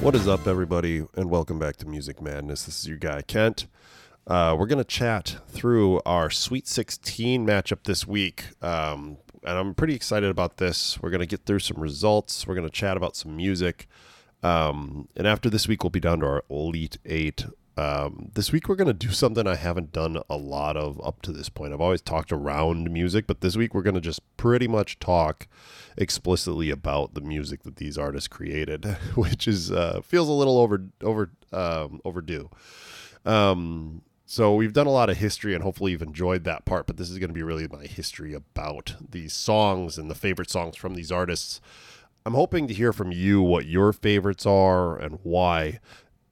What is up, everybody, and welcome back to Music Madness. This is your guy, Kent. Uh, we're going to chat through our Sweet 16 matchup this week. Um, and I'm pretty excited about this. We're going to get through some results. We're going to chat about some music. Um, and after this week, we'll be down to our Elite Eight. Um, this week, we're going to do something I haven't done a lot of up to this point. I've always talked around music, but this week, we're going to just pretty much talk explicitly about the music that these artists created, which is uh, feels a little over over um, overdue. Um, so we've done a lot of history, and hopefully you've enjoyed that part. But this is going to be really my history about these songs and the favorite songs from these artists. I'm hoping to hear from you what your favorites are and why.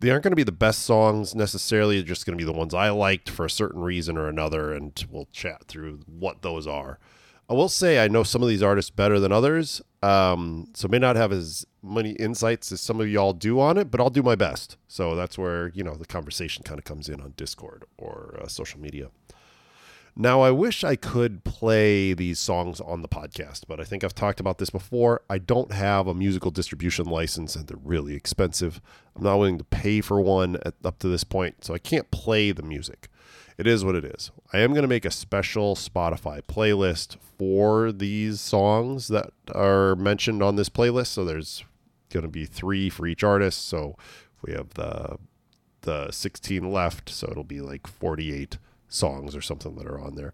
They aren't going to be the best songs necessarily, they're just going to be the ones I liked for a certain reason or another, and we'll chat through what those are. I will say I know some of these artists better than others, um, so may not have as many insights as some of y'all do on it, but I'll do my best. So that's where you know the conversation kind of comes in on Discord or uh, social media. Now, I wish I could play these songs on the podcast, but I think I've talked about this before. I don't have a musical distribution license, and they're really expensive. I'm not willing to pay for one at, up to this point, so I can't play the music. It is what it is. I am going to make a special Spotify playlist for these songs that are mentioned on this playlist. So there's going to be three for each artist. So we have the the 16 left, so it'll be like 48 songs or something that are on there.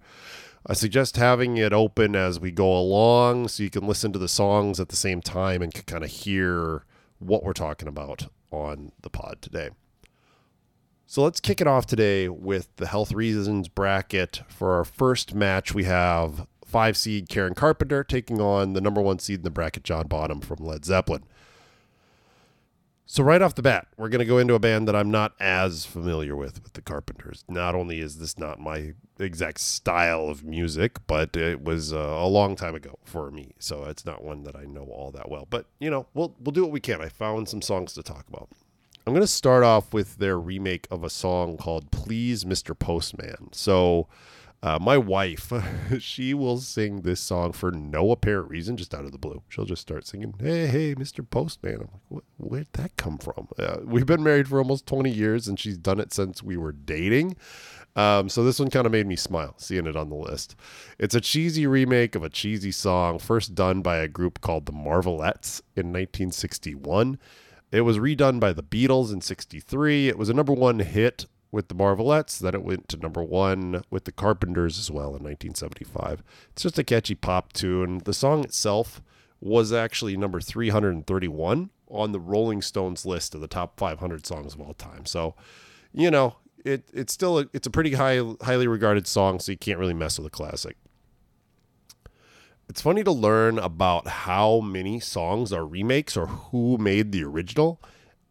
I suggest having it open as we go along so you can listen to the songs at the same time and can kind of hear what we're talking about on the pod today. So let's kick it off today with the health reasons bracket. For our first match, we have five seed Karen Carpenter taking on the number one seed in the bracket, John Bonham from Led Zeppelin. So right off the bat, we're going to go into a band that I'm not as familiar with with the Carpenters. Not only is this not my exact style of music, but it was uh, a long time ago for me, so it's not one that I know all that well. But you know, we'll we'll do what we can. I found some songs to talk about. I'm going to start off with their remake of a song called "Please, Mr. Postman." So uh, my wife, she will sing this song for no apparent reason, just out of the blue. She'll just start singing, "Hey, hey, Mr. Postman." I'm like, where'd that come from? Uh, we've been married for almost 20 years, and she's done it since we were dating. Um, so this one kind of made me smile seeing it on the list. It's a cheesy remake of a cheesy song, first done by a group called the Marvelettes in 1961. It was redone by the Beatles in 63. It was a number one hit with the Marvelettes. Then it went to number one with the Carpenters as well in 1975. It's just a catchy pop tune. The song itself was actually number 331 on the Rolling Stones list of the top 500 songs of all time. So, you know, it it's still a, it's a pretty high highly regarded song, so you can't really mess with a classic. It's funny to learn about how many songs are remakes or who made the original.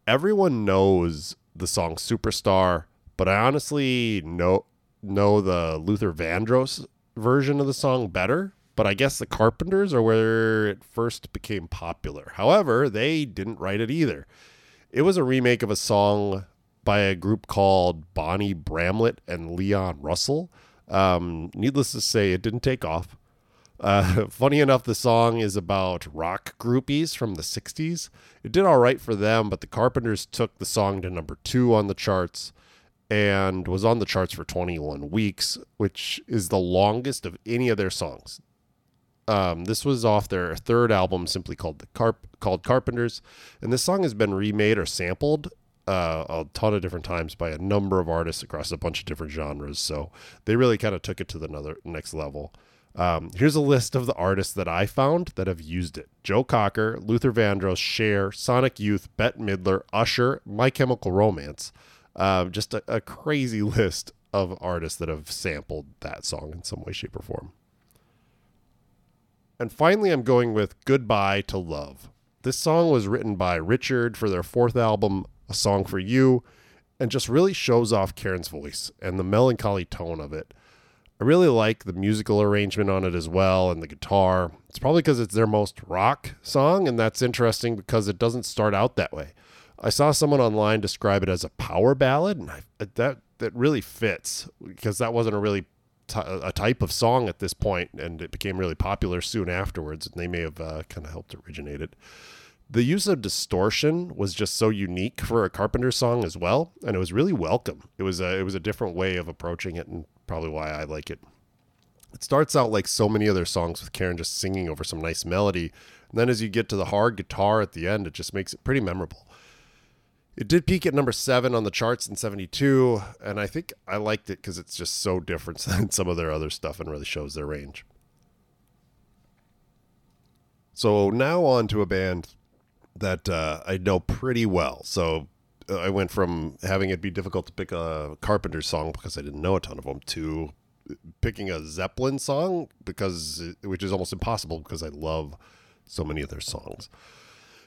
Everyone knows the song Superstar but I honestly know know the Luther Vandross version of the song better. But I guess the Carpenters are where it first became popular. However, they didn't write it either. It was a remake of a song by a group called Bonnie Bramlett and Leon Russell. Um, needless to say, it didn't take off. Uh, funny enough, the song is about rock groupies from the 60s. It did all right for them, but the Carpenters took the song to number two on the charts and was on the charts for 21 weeks, which is the longest of any of their songs. Um, this was off their third album, simply called the Carp called Carpenters, and this song has been remade or sampled uh, a ton of different times by a number of artists across a bunch of different genres. So they really kind of took it to the another next level. Um, here's a list of the artists that I found that have used it: Joe Cocker, Luther Vandross, Cher, Sonic Youth, Bette Midler, Usher, My Chemical Romance. Um, just a, a crazy list of artists that have sampled that song in some way, shape, or form. And finally, I'm going with Goodbye to Love. This song was written by Richard for their fourth album, A Song for You, and just really shows off Karen's voice and the melancholy tone of it. I really like the musical arrangement on it as well and the guitar. It's probably because it's their most rock song, and that's interesting because it doesn't start out that way. I saw someone online describe it as a power ballad, and I, that that really fits because that wasn't a really t- a type of song at this point, and it became really popular soon afterwards. And they may have uh, kind of helped originate it. The use of distortion was just so unique for a Carpenter song as well, and it was really welcome. It was a it was a different way of approaching it, and probably why I like it. It starts out like so many other songs with Karen just singing over some nice melody, and then as you get to the hard guitar at the end, it just makes it pretty memorable. It did peak at number seven on the charts in 72, and I think I liked it because it's just so different than some of their other stuff and really shows their range. So now on to a band that uh, I know pretty well. So uh, I went from having it be difficult to pick a Carpenter song because I didn't know a ton of them to picking a Zeppelin song because which is almost impossible because I love so many of their songs.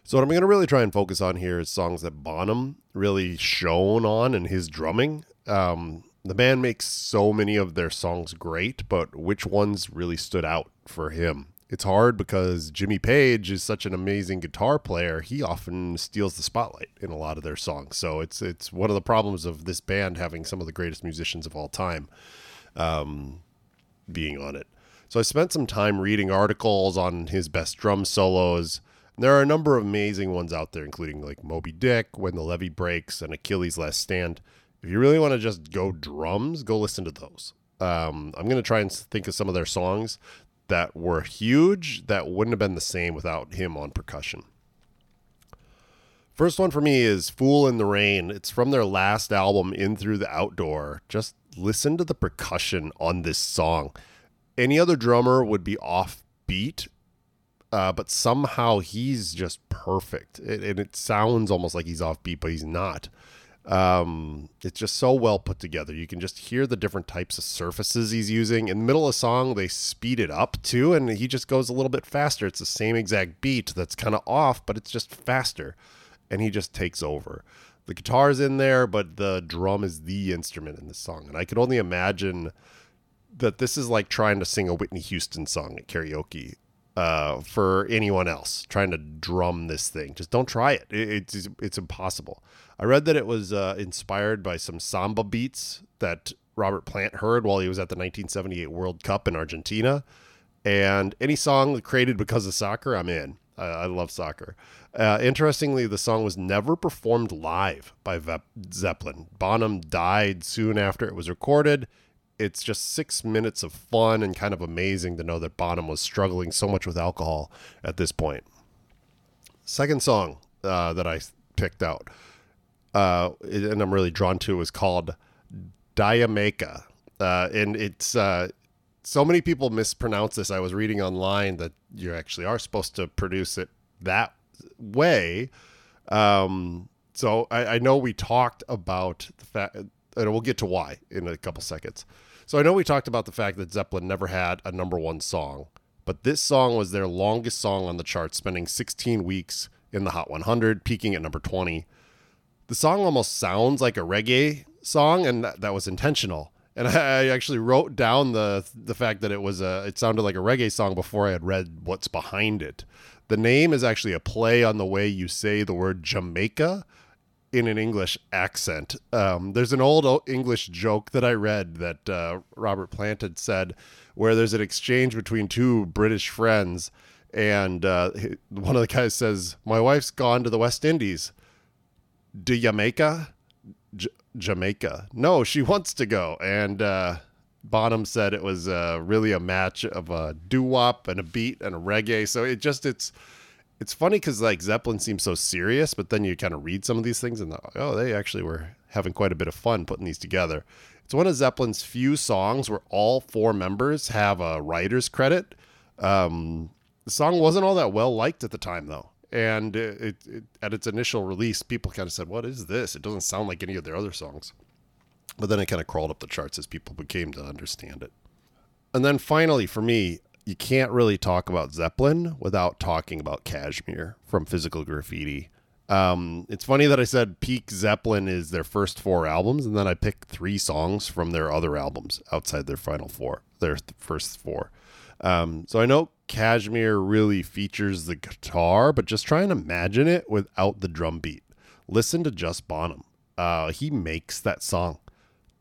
So what I'm going to really try and focus on here is songs that Bonham really shone on in his drumming. Um, the band makes so many of their songs great, but which ones really stood out for him? it's hard because Jimmy Page is such an amazing guitar player. He often steals the spotlight in a lot of their songs. So it's it's one of the problems of this band having some of the greatest musicians of all time um, being on it. So I spent some time reading articles on his best drum solos. There are a number of amazing ones out there, including like Moby Dick, When the Levee Breaks, and Achilles' Last Stand. If you really want to just go drums, go listen to those. Um, I'm going to try and think of some of their songs that were huge that wouldn't have been the same without him on percussion. First one for me is Fool in the Rain. It's from their last album, In Through the Outdoor. Just listen to the percussion on this song. Any other drummer would be off beat, uh, but somehow he's just perfect. It, and it sounds almost like he's off beat, but he's not. Um, it's just so well put together. You can just hear the different types of surfaces he's using. In the middle of the song, they speed it up too, and he just goes a little bit faster. It's the same exact beat that's kind of off, but it's just faster, and he just takes over. The guitar's in there, but the drum is the instrument in this song, and I could only imagine that this is like trying to sing a Whitney Houston song at karaoke uh, for anyone else trying to drum this thing. Just don't try it. it it's it's impossible. I read that it was uh, inspired by some samba beats that Robert Plant heard while he was at the 1978 World Cup in Argentina. And any song created because of soccer, I'm in. I, love soccer. Uh, interestingly, the song was never performed live by Ve- Zeppelin. Bonham died soon after it was recorded. It's just six minutes of fun and kind of amazing to know that Bonham was struggling so much with alcohol at this point. Second song uh, that I picked out uh, and I'm really drawn to is called D'yer Mak'er. Uh, and it's uh, so many people mispronounce this. I was reading online that you actually are supposed to produce it that way. Um, so I, I, know we talked about the fact, and we'll get to why in a couple seconds. So I know we talked about the fact that Zeppelin never had a number one song, but this song was their longest song on the chart, spending 16 weeks in the Hot 100, peaking at number 20 the song almost sounds like a reggae song, and that, that was intentional. And I actually wrote down the the fact that it was a it sounded like a reggae song before I had read what's behind it. The name is actually a play on the way you say the word Jamaica in an English accent. Um, there's an old English joke that I read that uh, Robert Plant had said, where there's an exchange between two British friends, and uh, one of the guys says, "My wife's gone to the West Indies." to Jamaica? J- Jamaica. No, she wants to go. And uh, Bonham said it was uh, really a match of a doo wop and a beat and a reggae. So it just it's it's funny because like Zeppelin seems so serious, but then you kind of read some of these things and oh, they actually were having quite a bit of fun putting these together. It's one of Zeppelin's few songs where all four members have a writer's credit. Um, the song wasn't all that well liked at the time, though and it, it, at its initial release, people kind of said, "What is this? It doesn't sound like any of their other songs." But then it kind of crawled up the charts as people became to understand it. And then finally, for me, you can't really talk about Zeppelin without talking about Kashmir from Physical Graffiti. Um, it's funny that I said Peak Zeppelin is their first four albums, and then I picked three songs from their other albums outside their final four, their first four. Um, so I know Kashmir really features the guitar, but just try and imagine it without the drum beat. Listen to Just Bonham. Uh, he makes that song.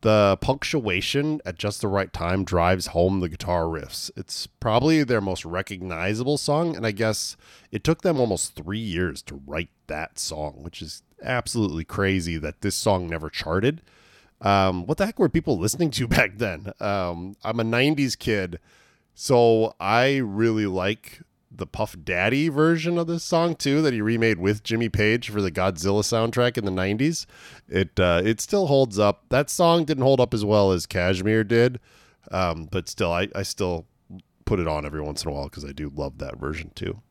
The punctuation at just the right time drives home the guitar riffs. It's probably their most recognizable song, and I guess it took them almost three years to write that song, which is absolutely crazy that this song never charted. Um, what the heck were people listening to back then? Um, I'm a 90s kid, so I really like the Puff Daddy version of this song too that he remade with Jimmy Page for the Godzilla soundtrack in the 90s. It uh, it still holds up. That song didn't hold up as well as Kashmir did, um, but still, I, I still put it on every once in a while because I do love that version too.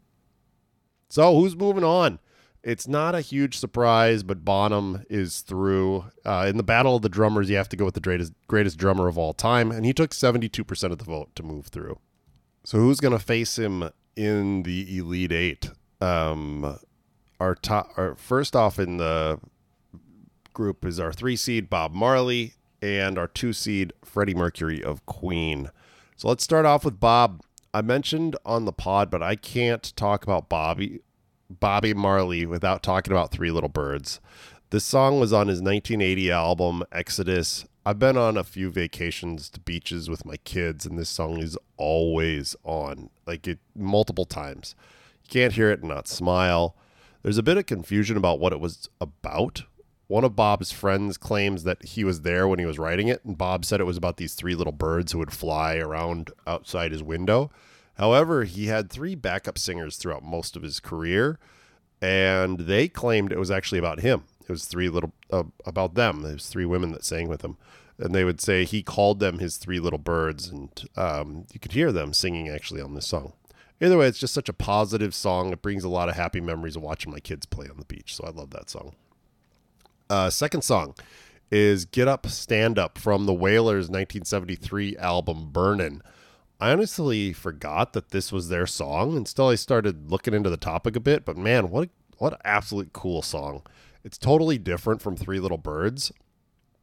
So who's moving on? It's not a huge surprise, but Bonham is through. Uh, in the battle of the drummers, you have to go with the greatest greatest drummer of all time, and he took 72% of the vote to move through. So who's going to face him in the Elite Eight. Um, our top, our first off in the group is our three seed Bob Marley and our two seed Freddie Mercury of Queen. So let's start off with Bob. I mentioned on the pod, but I can't talk about Bobby Bobby Marley without talking about Three Little Birds. This song was on his 1980 album Exodus. I've been on a few vacations to beaches with my kids, and this song is always on, like it multiple times. You can't hear it and not smile. There's a bit of confusion about what it was about. One of Bob's friends claims that he was there when he was writing it, and Bob said it was about these three little birds who would fly around outside his window. However, he had three backup singers throughout most of his career, and they claimed it was actually about him. It was three little uh, about them. There's three women that sang with him, and they would say he called them his three little birds, and um, you could hear them singing actually on this song. Either way, it's just such a positive song. It brings a lot of happy memories of watching my kids play on the beach. So I love that song. Uh, second song is "Get Up, Stand Up" from the Wailers' 1973 album "Burnin'." I honestly forgot that this was their song until I started looking into the topic a bit. But man, what a, what absolute cool song! It's totally different from Three Little Birds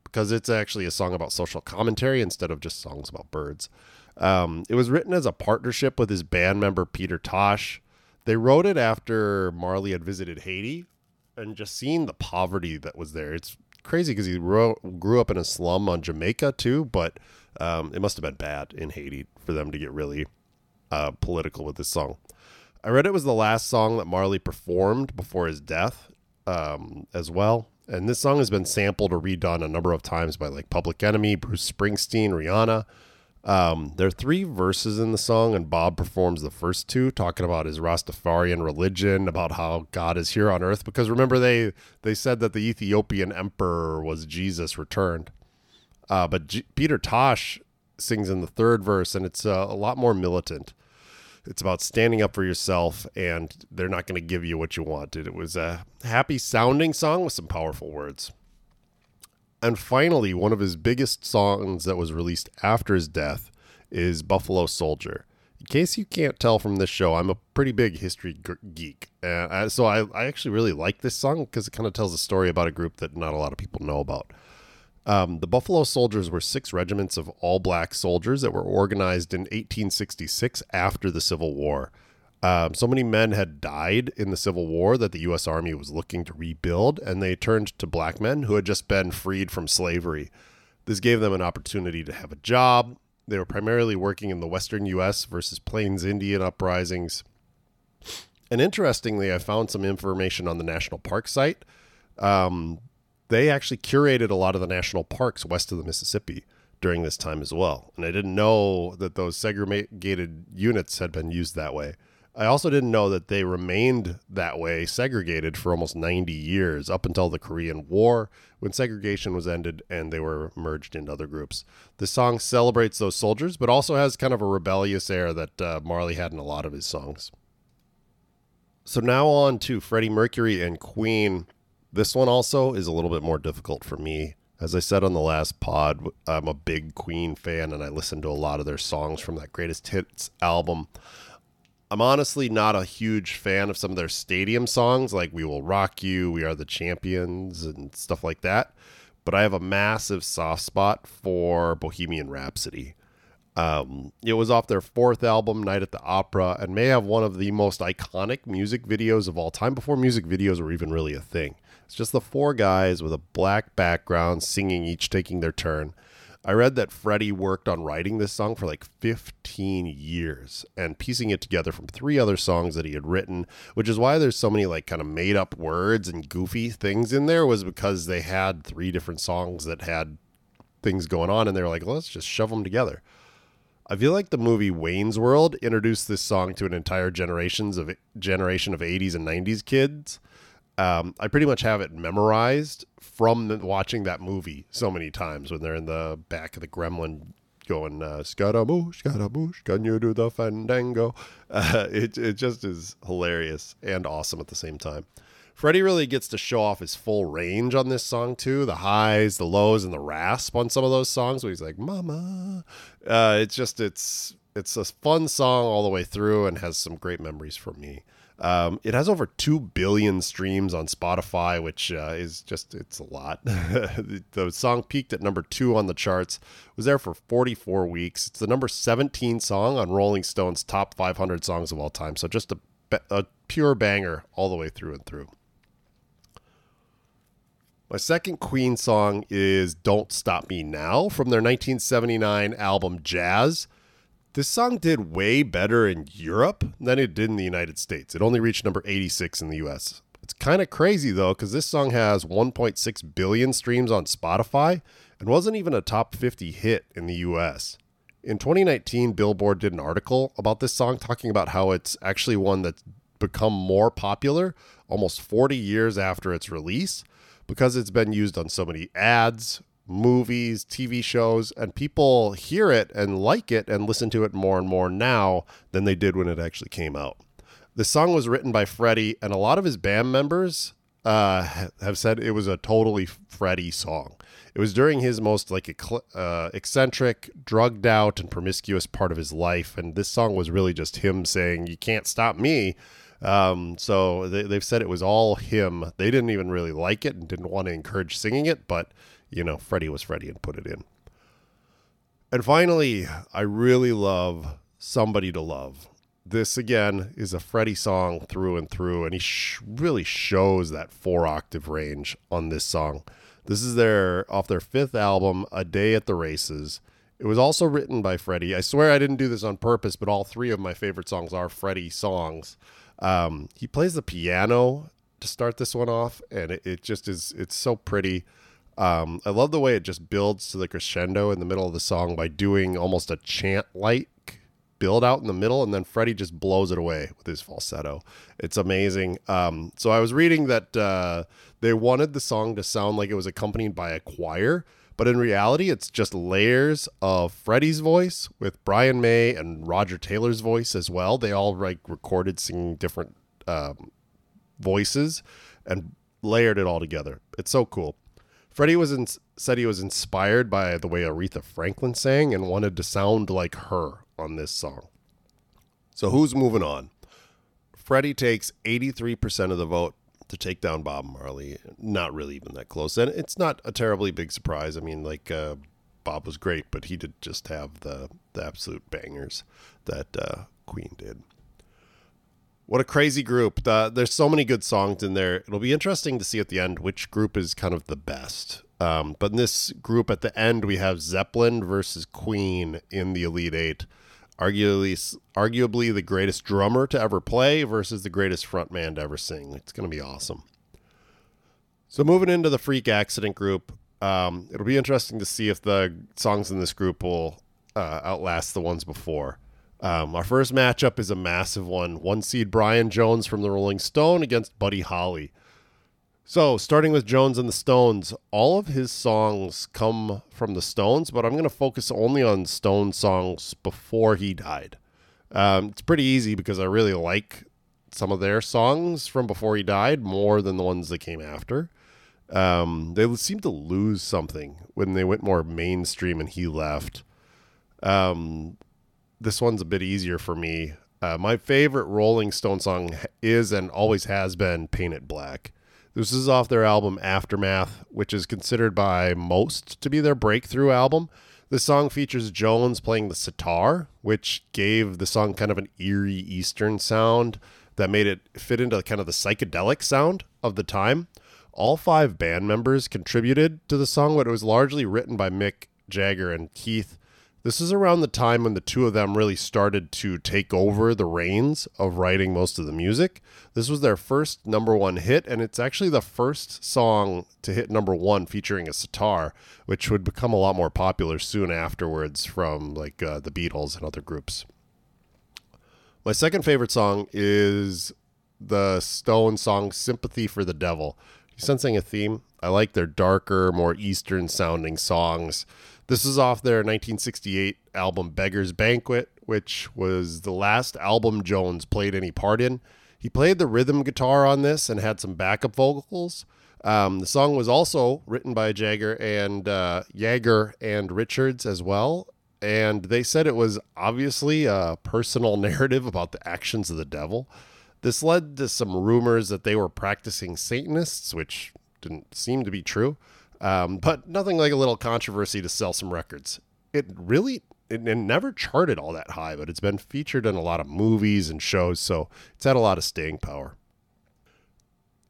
because it's actually a song about social commentary instead of just songs about birds. Um, it was written as a partnership with his band member Peter Tosh. They wrote it after Marley had visited Haiti and just seeing the poverty that was there. It's crazy because he wrote, grew up in a slum on Jamaica too, but um, it must have been bad in Haiti for them to get really uh, political with this song. I read it was the last song that Marley performed before his death um, as well. And this song has been sampled or redone a number of times by like Public Enemy, Bruce Springsteen, Rihanna. Um, there are three verses in the song, and Bob performs the first two, talking about his Rastafarian religion, about how God is here on earth. Because remember, they they said that the Ethiopian emperor was Jesus returned. Uh, but G- Peter Tosh sings in the third verse, and it's uh, a lot more militant. It's about standing up for yourself, and they're not going to give you what you wanted. It was a happy sounding song with some powerful words. And finally, one of his biggest songs that was released after his death is Buffalo Soldier. In case you can't tell from this show, I'm a pretty big history geek. Uh, so I, I actually really like this song because it kind of tells a story about a group that not a lot of people know about. Um, the Buffalo Soldiers were six regiments of all black soldiers that were organized in 1866 after the Civil War. Um, so many men had died in the Civil War that the U.S. Army was looking to rebuild, and they turned to black men who had just been freed from slavery. This gave them an opportunity to have a job. They were primarily working in the Western U.S. versus Plains Indian uprisings. And interestingly, I found some information on the national park site. Um, they actually curated a lot of the national parks west of the Mississippi during this time as well. And I didn't know that those segregated units had been used that way. I also didn't know that they remained that way, segregated for almost 90 years, up until the Korean War, when segregation was ended and they were merged into other groups. The song celebrates those soldiers, but also has kind of a rebellious air that uh, Marley had in a lot of his songs. So now on to Freddie Mercury and Queen. This one also is a little bit more difficult for me. As I said on the last pod, I'm a big Queen fan and I listen to a lot of their songs from that greatest hits album. I'm honestly not a huge fan of some of their stadium songs like We Will Rock You, We Are the Champions, and stuff like that. But I have a massive soft spot for Bohemian Rhapsody. Um, it was off their fourth album, Night at the Opera, and may have one of the most iconic music videos of all time before music videos were even really a thing It's just the four guys with a black background singing, each taking their turn. I read that Freddie worked on writing this song for like 15 years and piecing it together from three other songs that he had written, which is why there's so many like kind of made up words and goofy things in there was because they had three different songs that had things going on and they were like, let's just shove them together. I feel like the movie Wayne's World introduced this song to an entire generations of generation of 80s and 90s kids. Um, I pretty much have it memorized from the, watching that movie so many times when they're in the back of the gremlin going uh, scaramouche scaramouche can you do the fandango? Uh, it, it just is hilarious and awesome at the same time. Freddie really gets to show off his full range on this song too. The highs the lows and the rasp on some of those songs where he's like mama. Uh, it's just it's it's a fun song all the way through and has some great memories for me um, it has over 2 billion streams on Spotify, which uh, is just, it's a lot. the song peaked at number two on the charts, was there for 44 weeks. It's the number 17 song on Rolling Stone's top 500 songs of all time. So just a, a pure banger all the way through and through. My second Queen song is Don't Stop Me Now from their 1979 album Jazz. This song did way better in Europe than it did in the United States. It only reached number 86 in the US. It's kind of crazy though, because this song has 1.6 billion streams on Spotify and wasn't even a top 50 hit in the US. In 2019, Billboard did an article about this song talking about how it's actually one that's become more popular almost 40 years after its release because it's been used on so many ads, movies, TV shows, and people hear it and like it and listen to it more and more now than they did when it actually came out. The song was written by Freddie, and a lot of his band members uh, have said it was a totally Freddie song. It was during his most like uh, eccentric, drugged out, and promiscuous part of his life, and this song was really just him saying, "You can't stop me." Um, so they, they've said it was all him. They didn't even really like it and didn't want to encourage singing it, but you know, Freddie was Freddie and put it in. And finally, I really love Somebody to Love. This again is a Freddie song through and through, and he sh- really shows that four octave range on this song. This is their off their fifth album, A Day at the Races. It was also written by Freddie. I swear I didn't do this on purpose, but all three of my favorite songs are Freddie songs. Um, he plays the piano to start this one off, and it, it just is. It's so pretty. Um, I love the way it just builds to the crescendo in the middle of the song by doing almost a chant like build out in the middle, and then Freddie just blows it away with his falsetto. It's amazing. Um, so I was reading that uh, they wanted the song to sound like it was accompanied by a choir, but in reality, it's just layers of Freddie's voice with Brian May and Roger Taylor's voice as well. They all like recorded singing different um, voices and layered it all together. It's so cool. Freddie was in, said he was inspired by the way Aretha Franklin sang and wanted to sound like her on this song. So who's moving on? Freddie takes 83% of the vote to take down Bob Marley. Not really even that close. And it's not a terribly big surprise. I mean, like, uh, Bob was great, but he did just have the, the absolute bangers that uh, Queen did. What a crazy group. The, there's so many good songs in there. It'll be interesting to see at the end which group is kind of the best. Um, but in this group at the end, we have Zeppelin versus Queen in the Elite Eight. Arguably, arguably the greatest drummer to ever play versus the greatest frontman to ever sing. It's going to be awesome. So moving into the Freak Accident group, um, it'll be interesting to see if the songs in this group will uh, outlast the ones before. Um, our first matchup is a massive one. One seed Brian Jones from the Rolling Stone against Buddy Holly. So, starting with Jones and the Stones, all of his songs come from the Stones, but I'm going to focus only on Stone songs before he died. Um, it's pretty easy because I really like some of their songs from before he died more than the ones that came after. Um, they seemed to lose something when they went more mainstream and he left. Um, this one's a bit easier for me. Uh, my favorite Rolling Stone song is and always has been Paint It Black. This is off their album Aftermath, which is considered by most to be their breakthrough album. The song features Jones playing the sitar, which gave the song kind of an eerie Eastern sound that made it fit into kind of the psychedelic sound of the time. All five band members contributed to the song, but it was largely written by Mick Jagger and Keith. This is around the time when the two of them really started to take over the reins of writing most of the music. This was their first number one hit, and it's actually the first song to hit number one featuring a sitar, which would become a lot more popular soon afterwards from like uh, the Beatles and other groups. My second favorite song is the Stone song Sympathy for the Devil. You sensing a theme? I like their darker, more Eastern sounding songs. This is off their 1968 album Beggar's Banquet, which was the last album Jones played any part in. He played the rhythm guitar on this and had some backup vocals. Um, the song was also written by Jagger and uh, Jagger and Richards as well, and they said it was obviously a personal narrative about the actions of the devil. This led to some rumors that they were practicing Satanists, which didn't seem to be true, um, but nothing like a little controversy to sell some records. It really it, it never charted all that high, but it's been featured in a lot of movies and shows, so it's had a lot of staying power.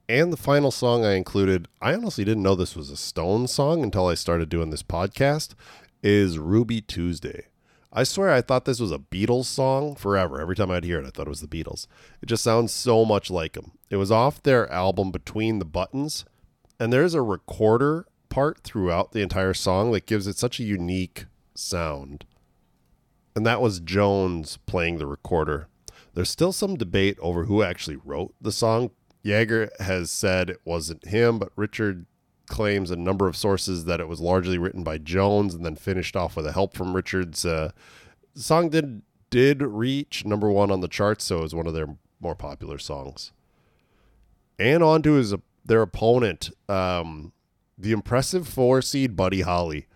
And the final song I included, I honestly didn't know this was a Stone song until I started doing this podcast, is Ruby Tuesday. I swear I thought this was a Beatles song forever. Every time I'd hear it, I thought it was the Beatles. It just sounds so much like them. It was off their album Between the Buttons, and there's a recorder part throughout the entire song that gives it such a unique sound. And that was Jones playing the recorder. There's still some debate over who actually wrote the song. Jagger has said it wasn't him, but Richard claims a number of sources that it was largely written by Jones and then finished off with a help from Richards. Uh, the song did did reach number one on the charts, so it was one of their more popular songs. And on to his their opponent, um, the impressive four seed Buddy Holly.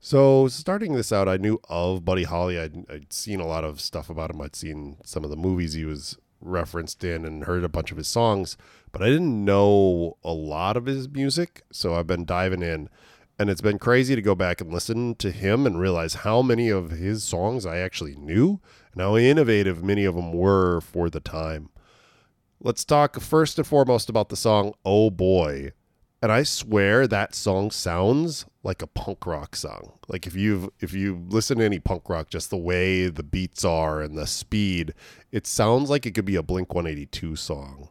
So starting this out, I knew of Buddy Holly. I'd, I'd seen a lot of stuff about him. I'd seen some of the movies he was referenced in and heard a bunch of his songs, but I didn't know a lot of his music. So I've been diving in, and it's been crazy to go back and listen to him and realize how many of his songs I actually knew and how innovative many of them were for the time. Let's talk first and foremost about the song Oh Boy. And I swear that song sounds like a punk rock song. Like if you've if you listen to any punk rock, just the way the beats are and the speed, it sounds like it could be a Blink 182 song.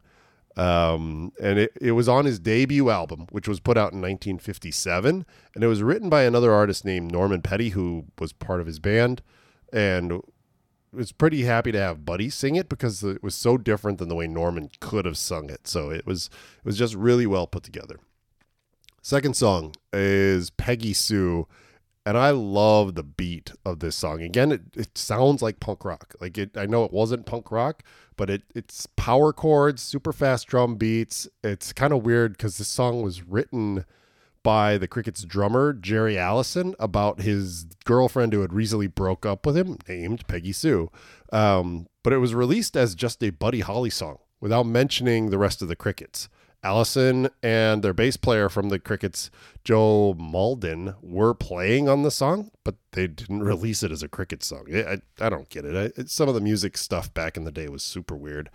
Um, and it, it was on his debut album, which was put out in 1957. And it was written by another artist named Norman Petty, who was part of his band. And was pretty happy to have Buddy sing it because it was so different than the way Norman could have sung it. So it was it was just really well put together. Second song is Peggy Sue. And I love the beat of this song. Again, it, it sounds like punk rock. Like it I know it wasn't punk rock, but it it's power chords, super fast drum beats. It's kind of weird because this song was written by the Crickets drummer Jerry Allison about his girlfriend who had recently broke up with him, named Peggy Sue. Um, but it was released as just a Buddy Holly song without mentioning the rest of the Crickets. Allison and their bass player from the Crickets, Joe Mauldin, were playing on the song, but they didn't release it as a Cricket song. I, I don't get it. I, some of the music stuff back in the day was super weird.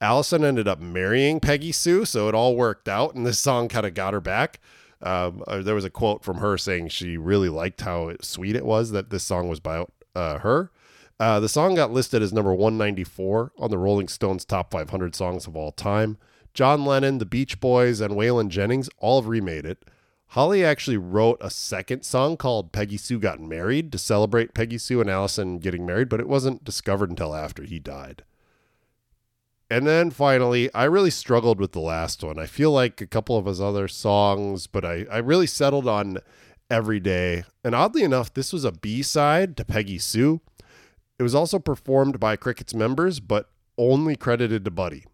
Allison ended up marrying Peggy Sue, so it all worked out, and this song kind of got her back. Um, uh, there was a quote from her saying she really liked how sweet it was that this song was about uh, her. Uh, the song got listed as number 194 on the Rolling Stones top 500 songs of all time. John Lennon, the Beach Boys, and Waylon Jennings all remade it. Holly actually wrote a second song called Peggy Sue Got Married to celebrate Peggy Sue and Allison getting married, but it wasn't discovered until after he died. And then finally, I really struggled with the last one. I feel like a couple of his other songs, but I, I really settled on Every Day. And oddly enough, this was a B side to Peggy Sue. It was also performed by Cricket's members, but only credited to Buddy.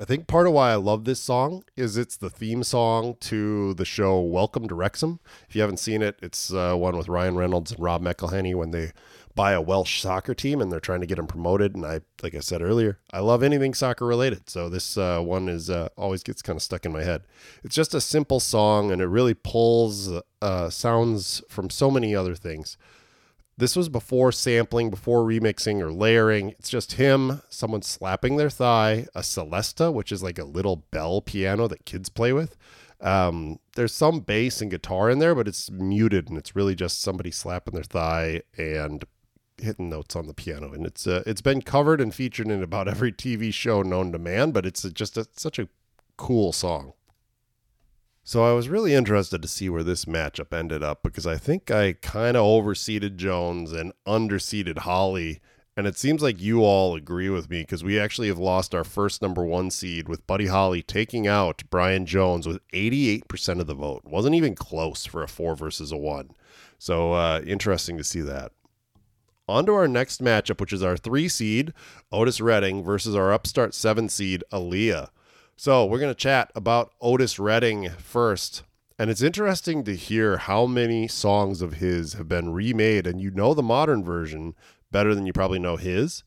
I think part of why I love this song is it's the theme song to the show Welcome to Wrexham. If you haven't seen it, it's uh, one with Ryan Reynolds and Rob McElhenney when they buy a Welsh soccer team and they're trying to get them promoted. And I, like I said earlier, I love anything soccer related. So this uh, one is uh, always gets kind of stuck in my head. It's just a simple song and it really pulls uh, sounds from so many other things. This was before sampling, before remixing or layering. It's just him, someone slapping their thigh, a Celesta, which is like a little bell piano that kids play with, Um, there's some bass and guitar in there, but it's muted and it's really just somebody slapping their thigh and hitting notes on the piano. And it's uh, it's been covered and featured in about every TV show known to man, but it's just a, such a cool song. So I was really interested to see where this matchup ended up because I think I kind of overseeded Jones and underseeded Holly. And it seems like you all agree with me because we actually have lost our first number one seed with Buddy Holly taking out Brian Jones with 88% of the vote. Wasn't even close for a four versus a one. So uh, interesting to see that. On to our next matchup, which is our three seed, Otis Redding, versus our upstart seven seed, Aaliyah. So we're going to chat about Otis Redding first. And it's interesting to hear how many songs of his have been remade, and you know the modern version better than you probably know his.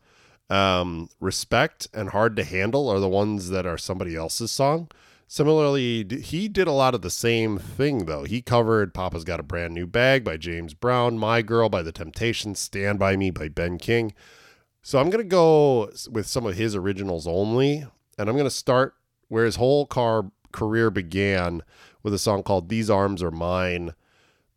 Um, Respect and Hard to Handle are the ones that are somebody else's song. Similarly, he did a lot of the same thing, though. He covered Papa's Got a Brand New Bag by James Brown, My Girl by The Temptations, Stand By Me by Ben King. So I'm going to go with some of his originals only, and I'm going to start where his whole car career began with a song called These Arms Are Mine.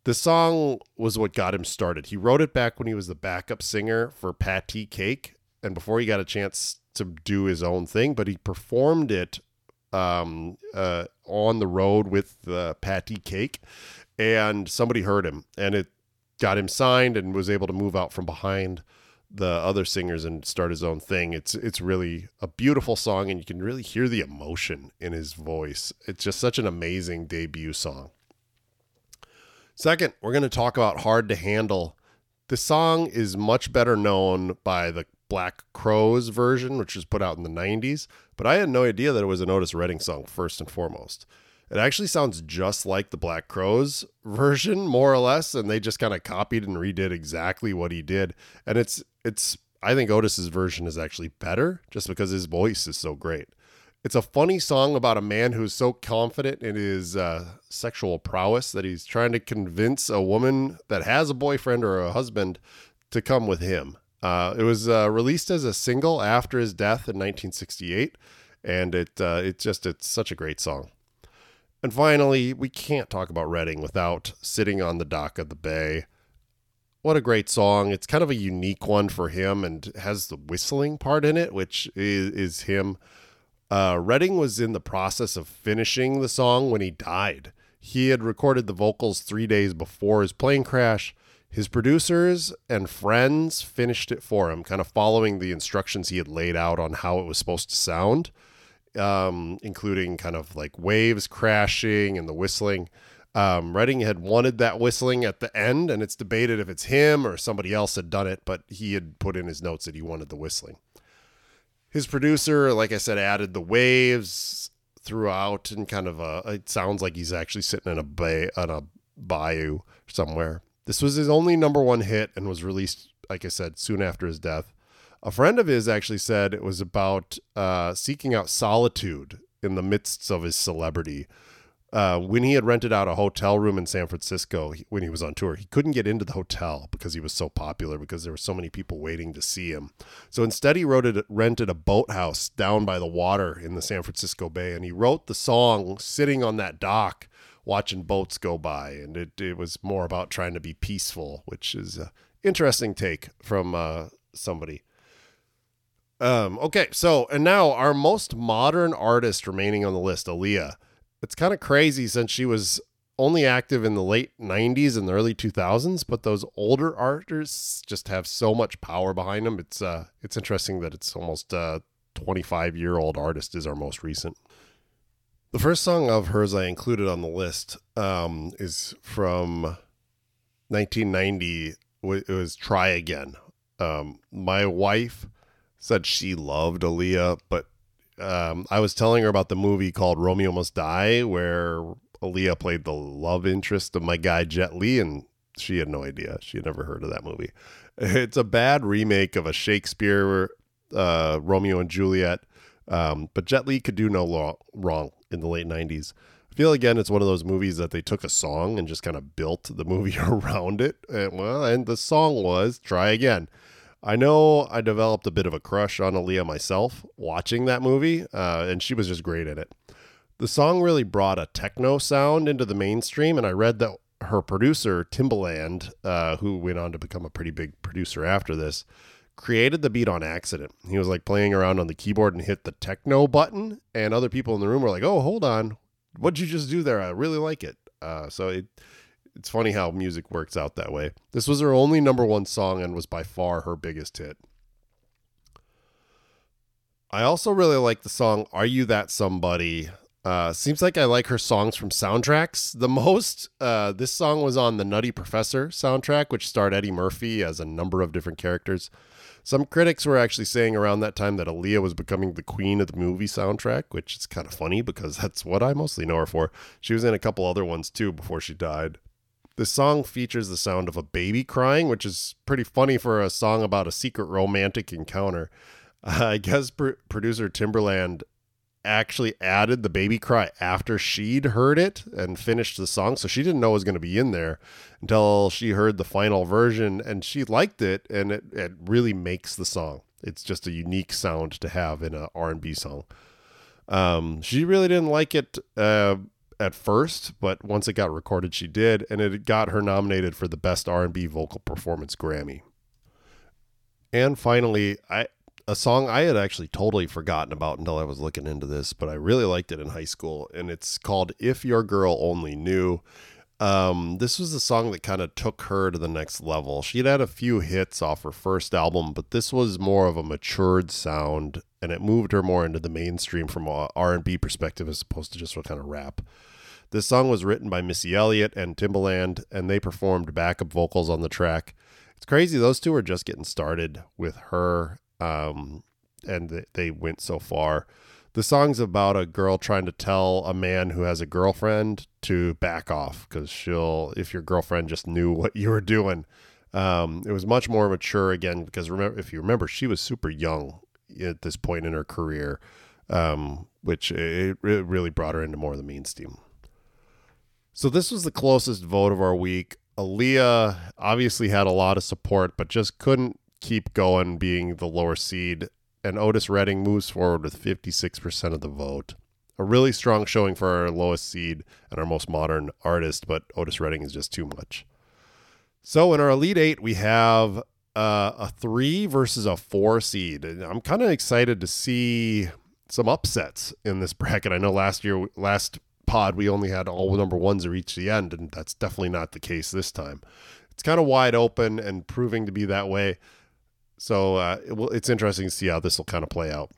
The song was what got him started. He wrote it back when he was the backup singer for Patty Cake and before he got a chance to do his own thing, but he performed it um, uh, on the road with uh, Patty Cake and somebody heard him and it got him signed and was able to move out from behind the other singers and start his own thing. It's it's really a beautiful song and you can really hear the emotion in his voice. It's just such an amazing debut song. Second, we're going to talk about Hard to Handle. The song is much better known by the Black Crowes version, which was put out in the 90s, but I had no idea that it was an Otis Redding song first and foremost. It actually sounds just like the Black Crowes version, more or less, and they just kind of copied and redid exactly what he did. And it's it's I think Otis's version is actually better just because his voice is so great. It's a funny song about a man who's so confident in his uh, sexual prowess that he's trying to convince a woman that has a boyfriend or a husband to come with him. Uh, it was uh, released as a single after his death in 1968, and it uh, it just it's such a great song. And finally, we can't talk about Redding without sitting on the dock of the bay what a great song. It's kind of a unique one for him and has the whistling part in it, which is, is him. Uh, Redding was in the process of finishing the song when he died. He had recorded the vocals three days before his plane crash. His producers and friends finished it for him, kind of following the instructions he had laid out on how it was supposed to sound, um, including kind of like waves crashing and the whistling. Um, Redding had wanted that whistling at the end, and it's debated if it's him or somebody else had done it, but he had put in his notes that he wanted the whistling. His producer, like I said, added the waves throughout, and kind of a, it sounds like he's actually sitting in a bay on a bayou somewhere. This was his only number one hit and was released, like I said, soon after his death. A friend of his actually said it was about uh, seeking out solitude in the midst of his celebrity uh, when he had rented out a hotel room in San Francisco he, when he was on tour, he couldn't get into the hotel because he was so popular because there were so many people waiting to see him. So instead, he wrote it, rented a boathouse down by the water in the San Francisco Bay, and he wrote the song sitting on that dock watching boats go by. And it, it was more about trying to be peaceful, which is an interesting take from uh, somebody. Um, okay, so and now our most modern artist remaining on the list, Aaliyah it's kind of crazy since she was only active in the late 90s and the early 2000s but those older artists just have so much power behind them it's uh it's interesting that it's almost a 25 year old artist is our most recent. The first song of hers i included on the list um is from 1990 it was try again. Um my wife said she loved Aaliyah, but um, I was telling her about the movie called Romeo Must Die, where Aaliyah played the love interest of my guy Jet Li, and she had no idea. She had never heard of that movie. It's a bad remake of a Shakespeare uh, Romeo and Juliet, um, but Jet Li could do no lo- wrong in the late 90s. I feel again it's one of those movies that they took a song and just kind of built the movie around it. And, well, and the song was "Try Again." I know I developed a bit of a crush on Aaliyah myself watching that movie, uh, and she was just great in it. The song really brought a techno sound into the mainstream, and I read that her producer, Timbaland, uh, who went on to become a pretty big producer after this, created the beat on accident. He was like playing around on the keyboard and hit the techno button, and other people in the room were like, "Oh, hold on, what'd you just do there? I really like it." Uh, so it it's funny how music works out that way. This was her only number one song and was by far her biggest hit. I also really like the song "Are You That Somebody." Uh, seems like I like her songs from soundtracks the most. Uh, this song was on the Nutty Professor soundtrack, which starred Eddie Murphy as a number of different characters. Some critics were actually saying around that time that Aaliyah was becoming the queen of the movie soundtrack, which is kind of funny because that's what I mostly know her for. She was in a couple other ones too before she died. The song features the sound of a baby crying, which is pretty funny for a song about a secret romantic encounter. Uh, I guess pr- producer Timbaland actually added the baby cry after she'd heard it and finished the song. So she didn't know it was going to be in there until she heard the final version and she liked it and it, it really makes the song. It's just a unique sound to have in a R&B song. Um, she really didn't like it uh, at first, but once it got recorded, she did, and it got her nominated for the Best R&B Vocal Performance Grammy. And finally, I a song I had actually totally forgotten about until I was looking into this, but I really liked it in high school, and it's called "If Your Girl Only Knew." Um, this was the song that kind of took her to the next level. She'd had a few hits off her first album, but this was more of a matured sound, and it moved her more into the mainstream from a R&B perspective as opposed to just what kind of rap. This song was written by Missy Elliott and Timbaland, and they performed backup vocals on the track. It's crazy; those two are just getting started with her um, and they went so far. The song's about a girl trying to tell a man who has a girlfriend to back off because she'll, if your girlfriend just knew what you were doing. Um, it was much more mature again because remember, if you remember, she was super young at this point in her career, um, which it, it really brought her into more of the mainstream. So this was the closest vote of our week. Aaliyah obviously had a lot of support, but just couldn't keep going being the lower seed, and Otis Redding moves forward with 56% of the vote. A really strong showing for our lowest seed and our most modern artist, but Otis Redding is just too much. So in our Elite Eight, we have uh, a three versus a four seed. And I'm kind of excited to see some upsets in this bracket. I know last year, last pod, we only had all the number ones reach the end, and that's definitely not the case this time. It's kind of wide open and proving to be that way. So uh, it will, it's interesting to see how this will kind of play out.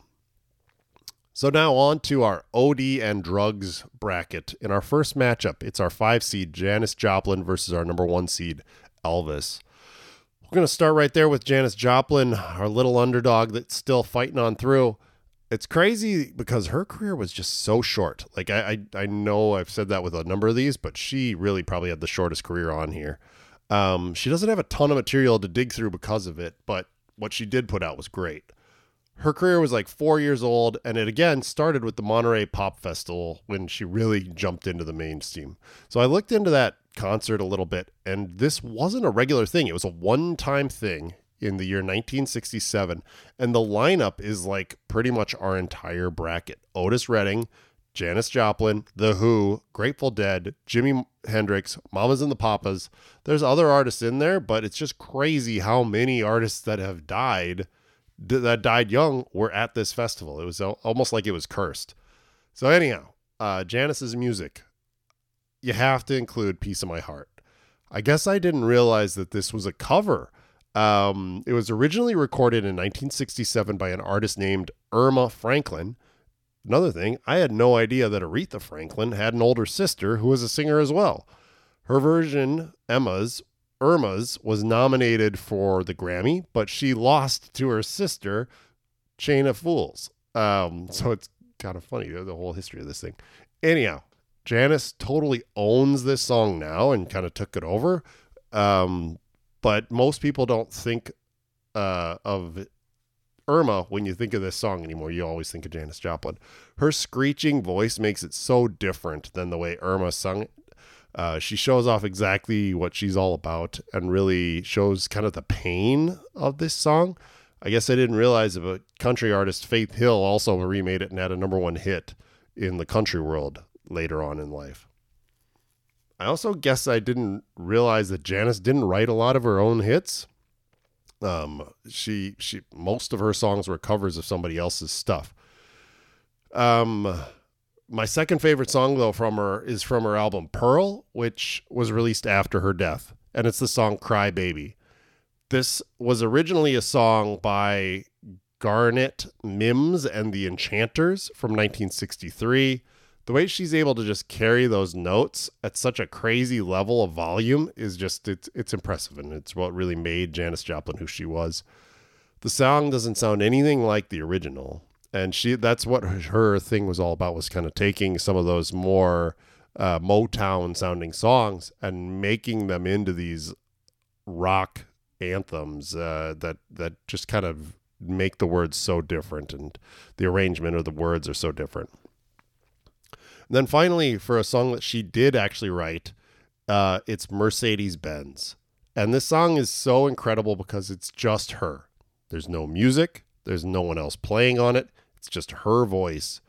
So now on to our OD and drugs bracket. In our first matchup, it's our five seed Janis Joplin versus our number one seed Elvis. We're going to start right there with Janis Joplin, our little underdog that's still fighting on through. It's crazy because her career was just so short. Like I, I, I know I've said that with a number of these, but she really probably had the shortest career on here. Um, she doesn't have a ton of material to dig through because of it, but what she did put out was great. Her career was like four years old, and it again started with the Monterey Pop Festival when she really jumped into the mainstream. So I looked into that concert a little bit, and this wasn't a regular thing. It was a one time thing in the year 1967. And the lineup is like pretty much our entire bracket Otis Redding, Janis Joplin, The Who, Grateful Dead, Jimi Hendrix, Mamas and the Papas. There's other artists in there, but it's just crazy how many artists that have died that died young were at this festival. It was almost like it was cursed. So anyhow, uh, Janis's music, you have to include "Piece of My Heart." I guess I didn't realize that this was a cover. Um, it was originally recorded in 1967 by an artist named Erma Franklin Another thing, I had no idea that Aretha Franklin had an older sister who was a singer as well. Her version, Emma's, Erma's, was nominated for the Grammy, but she lost to her sister, Chain of Fools. Um, so it's kind of funny, the whole history of this thing. Anyhow, Janis totally owns this song now and kind of took it over. Um, but most people don't think uh, of Erma when you think of this song anymore, you always think of Janis Joplin. Her screeching voice makes it so different than the way Erma sung it. Uh, she shows off exactly what she's all about and really shows kind of the pain of this song. I guess I didn't realize it, but country artist Faith Hill also remade it and had a number one hit in the country world later on in life. I also guess I didn't realize that Janis didn't write a lot of her own hits. Um, she she most of her songs were covers of somebody else's stuff. Um, my second favorite song though from her is from her album Pearl, which was released after her death, and it's the song "Cry Baby." This was originally a song by Garnet Mimms and the Enchanters from 1963 the way she's able to just carry those notes at such a crazy level of volume is just it's it's impressive and it's what really made Janis Joplin who she was. The song doesn't sound anything like the original, and she that's what her thing was all about was kind of taking some of those more uh, Motown sounding songs and making them into these rock anthems uh, that that just kind of make the words so different and the arrangement of the words are so different. Then finally, for a song that she did actually write, uh, it's Mercedes Benz. And this song is so incredible because it's just her. There's no music, there's no one else playing on it. It's just her voice.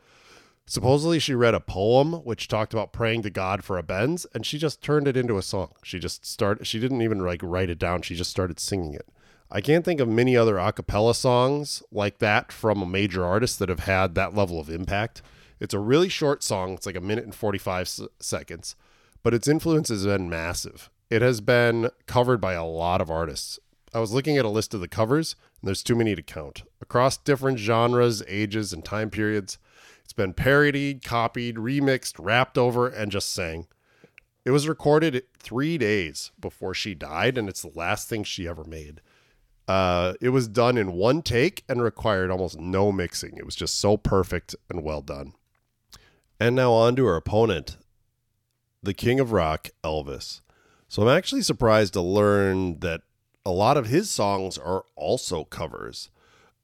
Supposedly, she read a poem which talked about praying to God for a Benz, and she just turned it into a song. She just started. She didn't even like write it down. She just started singing it. I can't think of many other a cappella songs like that from a major artist that have had that level of impact. It's a really short song. It's like a minute and 45 s- seconds, but its influence has been massive. It has been covered by a lot of artists. I was looking at a list of the covers, and there's too many to count. Across different genres, ages, and time periods, it's been parodied, copied, remixed, rapped over, and just sang. It was recorded three days before she died, and it's the last thing she ever made. Uh, it was done in one take and required almost no mixing. It was just so perfect and well done. And now on to our opponent, the king of rock, Elvis. So I'm actually surprised to learn that a lot of his songs are also covers.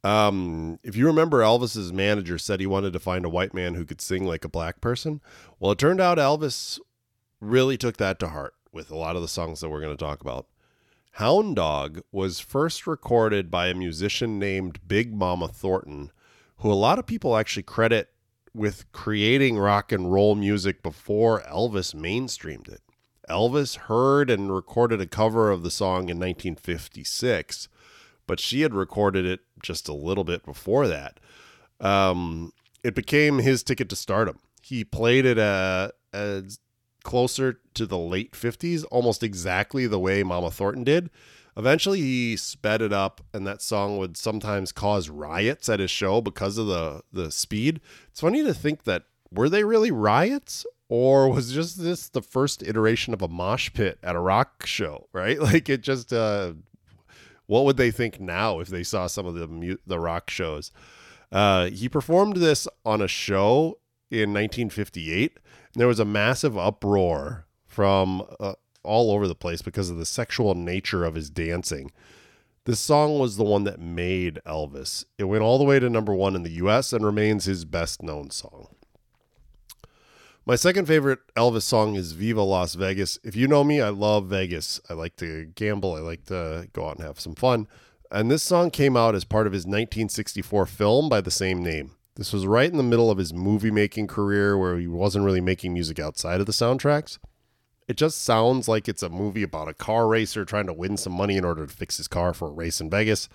Um, if you remember, Elvis's manager said he wanted to find a white man who could sing like a black person. Well, it turned out Elvis really took that to heart with a lot of the songs that we're going to talk about. Hound Dog was first recorded by a musician named Big Mama Thornton, who a lot of people actually credit with creating rock and roll music before Elvis mainstreamed it. Elvis heard and recorded a cover of the song in 1956, but she had recorded it just a little bit before that. Um, it became his ticket to stardom. He played it uh, as closer to the late 50s, almost exactly the way Mama Thornton did. Eventually, he sped it up, and that song would sometimes cause riots at his show because of the the speed. It's funny to think that were they really riots, or was just this the first iteration of a mosh pit at a rock show? Right? Like it just. Uh, what would they think now if they saw some of the the rock shows? Uh, he performed this on a show in 1958. And there was a massive uproar from uh, all over the place because of the sexual nature of his dancing. This song was the one that made Elvis. It went all the way to number one in the US and remains his best known song. My second favorite Elvis song is Viva Las Vegas. If you know me, I love Vegas. I like to gamble, I like to go out and have some fun. And this song came out as part of his 1964 film by the same name. This was right in the middle of his movie making career where he wasn't really making music outside of the soundtracks. It just sounds like it's a movie about a car racer trying to win some money in order to fix his car for a race in Vegas.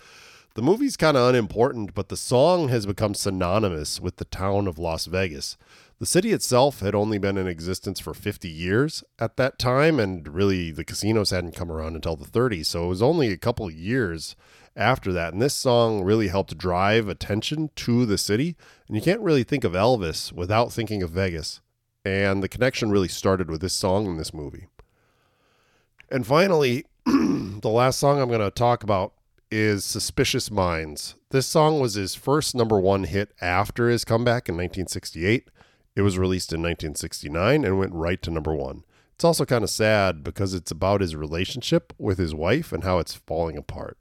The movie's kind of unimportant, but the song has become synonymous with the town of Las Vegas. The city itself had only been in existence for 50 years at that time, and really the casinos hadn't come around until the 30s, so it was only a couple years after that. And this song really helped drive attention to the city. And you can't really think of Elvis without thinking of Vegas. And the connection really started with this song in this movie. And finally, the last song I'm going to talk about is Suspicious Minds. This song was his first number one hit after his comeback in 1968. It was released in 1969 and went right to number one. It's also kind of sad because it's about his relationship with his wife and how it's falling apart.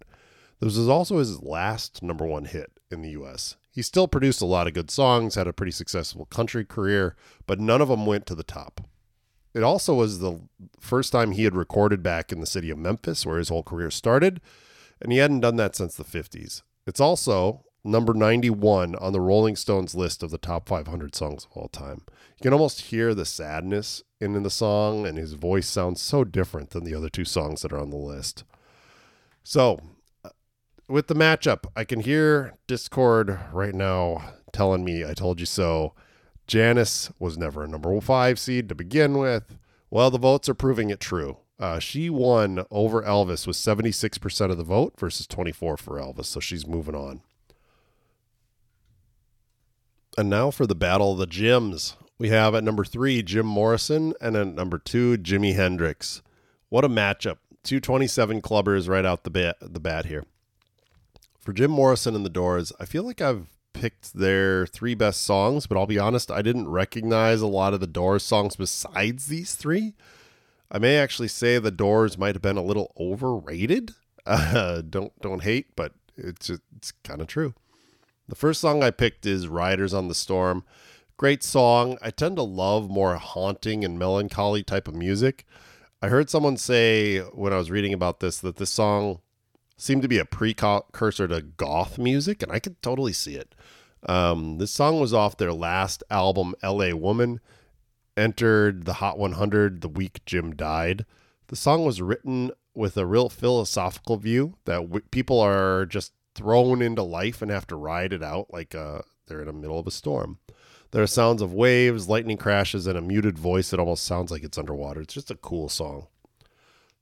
This was also his last number one hit in the US. He still produced a lot of good songs, had a pretty successful country career, but none of them went to the top. It also was the first time he had recorded back in the city of Memphis, where his whole career started, and he hadn't done that since the 50s. It's also number 91 on the Rolling Stones list of the top 500 songs of all time. You can almost hear the sadness in, the song, and his voice sounds so different than the other two songs that are on the list. So, with the matchup, I can hear Discord right now telling me, I told you so. Janis was never a number five seed to begin with. Well, the votes are proving it true. Uh, she won over Elvis with 76% of the vote versus 24 for Elvis, so she's moving on. And now for the battle of the Jims. We have at number three Jim Morrison, and at number two Jimi Hendrix. What a matchup! 227 clubbers right out the bat, the bat here. For Jim Morrison and the Doors, I feel like I've picked their three best songs, but I'll be honest, I didn't recognize a lot of the Doors songs besides these three. I may actually say the Doors might have been a little overrated. Uh, don't don't hate, but it's it's kind of true. The first song I picked is "Riders on the Storm." Great song. I tend to love more haunting and melancholy type of music. I heard someone say when I was reading about this that this song seemed to be a precursor to goth music, and I could totally see it. Um, this song was off their last album, "L.A. Woman." entered the Hot 100 the week Jim died. The song was written with a real philosophical view that w- people are just thrown into life and have to ride it out like uh, they're in the middle of a storm. There are sounds of waves, lightning crashes, and a muted voice that almost sounds like it's underwater. It's just a cool song.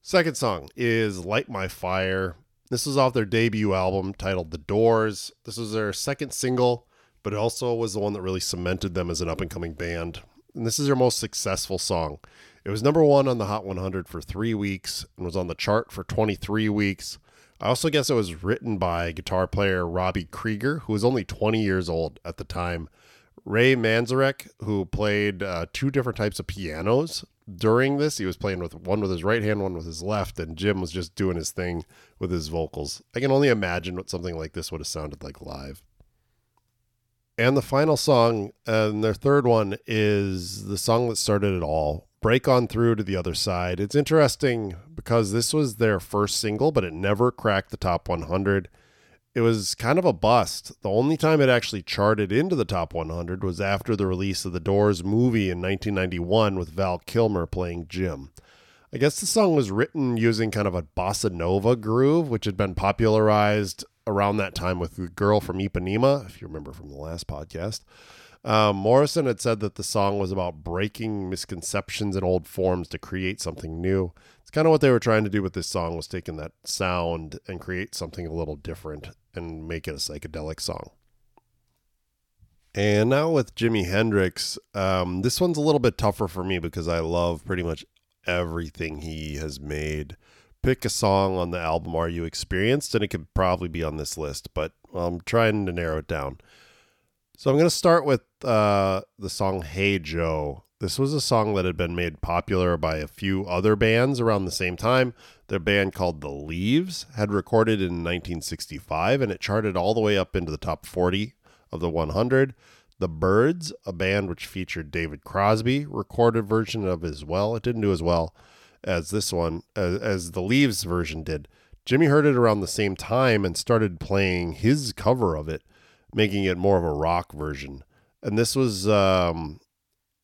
Second song is Light My Fire. This is off their debut album titled The Doors. This was their second single, but it also was the one that really cemented them as an up and coming band and this is their most successful song. It was number one on the Hot 100 for three weeks and was on the chart for 23 weeks. I also guess it was written by guitar player Robbie Krieger, who was only 20 years old at the time. Ray Manzarek, who played uh, two different types of pianos during this, he was playing with one with his right hand, one with his left, and Jim was just doing his thing with his vocals. I can only imagine what something like this would have sounded like live. And the final song, and their third one, is the song that started it all Break On Through to the Other Side. It's interesting because this was their first single, but it never cracked the top 100. It was kind of a bust. The only time it actually charted into the top 100 was after the release of the Doors movie in 1991 with Val Kilmer playing Jim. I guess the song was written using kind of a bossa nova groove, which had been popularized around that time with the girl from Ipanema, if you remember from the last podcast. Um, Morrison had said that the song was about breaking misconceptions and old forms to create something new. It's kind of what they were trying to do with this song was taking that sound and create something a little different and make it a psychedelic song. And now with Jimi Hendrix, um, this one's a little bit tougher for me because I love pretty much everything he has made pick a song on the album Are You Experienced? And it could probably be on this list, but I'm trying to narrow it down. So I'm going to start with uh, the song Hey Joe. This was a song that had been made popular by a few other bands around the same time. Their band called The Leaves had recorded in 1965 and it charted all the way up into the top 40 of the 100. The Byrds, a band which featured David Crosby, recorded a version of as well. It didn't do as well as this one, as, as the Leaves version did. Jimi heard it around the same time and started playing his cover of it, making it more of a rock version. And this was um,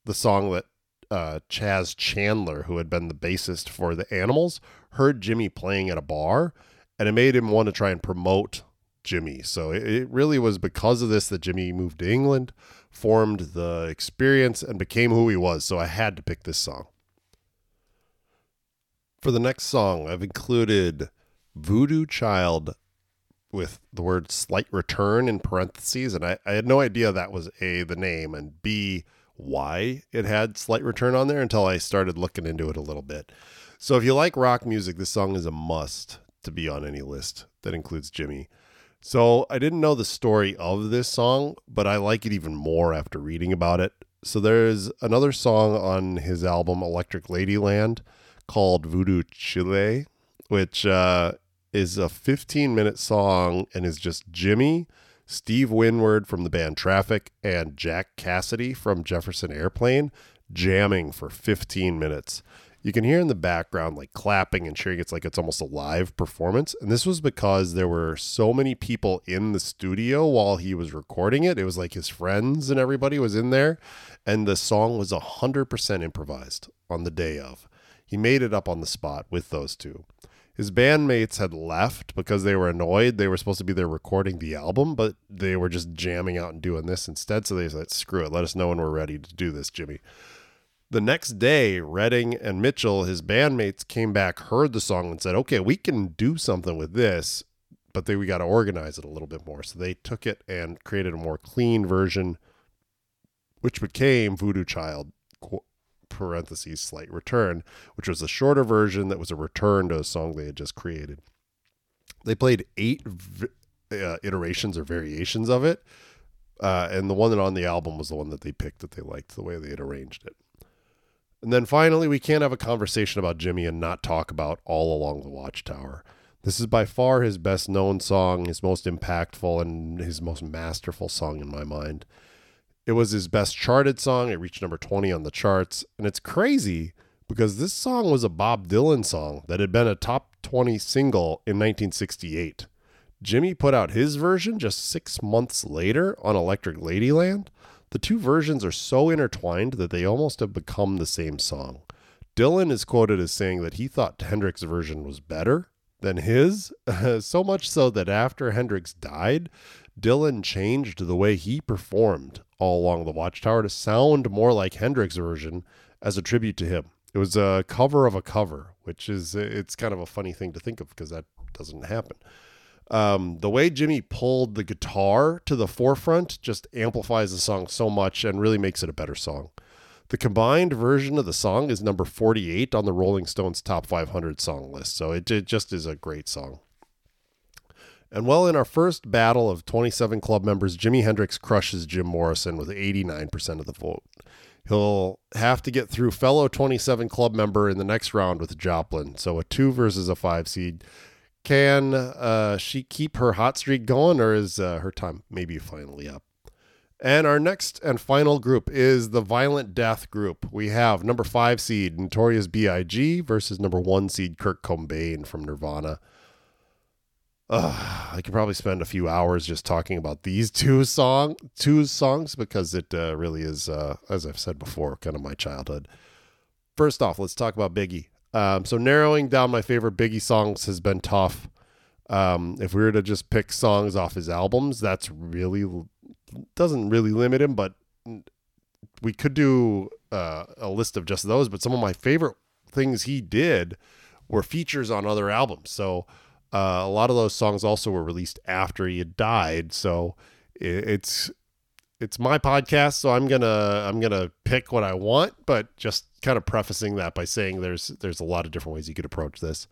the song that uh, Chas Chandler, who had been the bassist for the Animals, heard Jimi playing at a bar, and it made him want to try and promote Jimi. So it, it really was because of this that Jimi moved to England, formed the experience, and became who he was. So I had to pick this song. For the next song, I've included Voodoo Child with the word slight return in parentheses. And I, I had no idea that was A, the name, and B, why it had slight return on there until I started looking into it a little bit. So if you like rock music, this song is a must to be on any list that includes Jimi. So I didn't know the story of this song, but I like it even more after reading about it. So there's another song on his album Electric Ladyland called Voodoo Chile, which uh, is a 15 minute song and is just Jimi, Steve Winwood from the band Traffic, and Jack Casady from Jefferson Airplane jamming for 15 minutes. You can hear in the background like clapping and cheering. It's like it's almost a live performance. And this was because there were so many people in the studio while he was recording it. It was like his friends and everybody was in there. And the song was 100% improvised on the day of. He made it up on the spot with those two. His bandmates had left because they were annoyed. They were supposed to be there recording the album, but they were just jamming out and doing this instead. So they said, screw it. Let us know when we're ready to do this, Jimi. The next day, Redding and Mitchell, his bandmates, came back, heard the song, and said, okay, we can do something with this, but they, we got to organize it a little bit more. So they took it and created a more clean version, which became Voodoo Child, parentheses, slight return, which was a shorter version that was a return to a song they had just created. They played eight uh, iterations or variations of it. Uh, and the one that on the album was the one that they picked that they liked the way they had arranged it. And then finally, we can't have a conversation about Jimi and not talk about All Along the Watchtower. This is by far his best known song, his most impactful, and his most masterful song in my mind. It was his best charted song. It reached number 20 on the charts. And it's crazy because this song was a Bob Dylan song that had been a top 20 single in 1968. Jimi put out his version just six months later on Electric Ladyland. The two versions are so intertwined that they almost have become the same song. Dylan is quoted as saying that he thought Hendrix's version was better than his, so much so that after Hendrix died, Dylan changed the way he performed all along the Watchtower to sound more like Hendrix's version as a tribute to him. It was a cover of a cover, which is it's kind of a funny thing to think of because that doesn't happen. Um, the way Jimi pulled the guitar to the forefront just amplifies the song so much and really makes it a better song. The combined version of the song is number 48 on the Rolling Stones top 500 song list, so it, it just is a great song. And well, in our first battle of 27 club members, Jimi Hendrix crushes Jim Morrison with 89% of the vote. He'll have to get through fellow 27 club member in the next round with Joplin. So a two versus a five seed can uh, she keep her hot streak going, or is uh, her time maybe finally up? And our next and final group is the Violent Death group. We have number five seed Notorious B.I.G. versus number one seed Kurt Cobain from Nirvana. Uh, I could probably spend a few hours just talking about these two song two songs because it uh, really is, uh, as I've said before, kind of my childhood. First off, let's talk about Biggie. Um, so narrowing down my favorite Biggie songs has been tough. Um, if we were to just pick songs off his albums, that's really doesn't really limit him, but we could do uh, a list of just those. But some of my favorite things he did were features on other albums. So uh, a lot of those songs also were released after he had died. So it's it's my podcast, so I'm gonna I'm gonna pick what I want, but just kind of prefacing that by saying there's there's a lot of different ways you could approach this.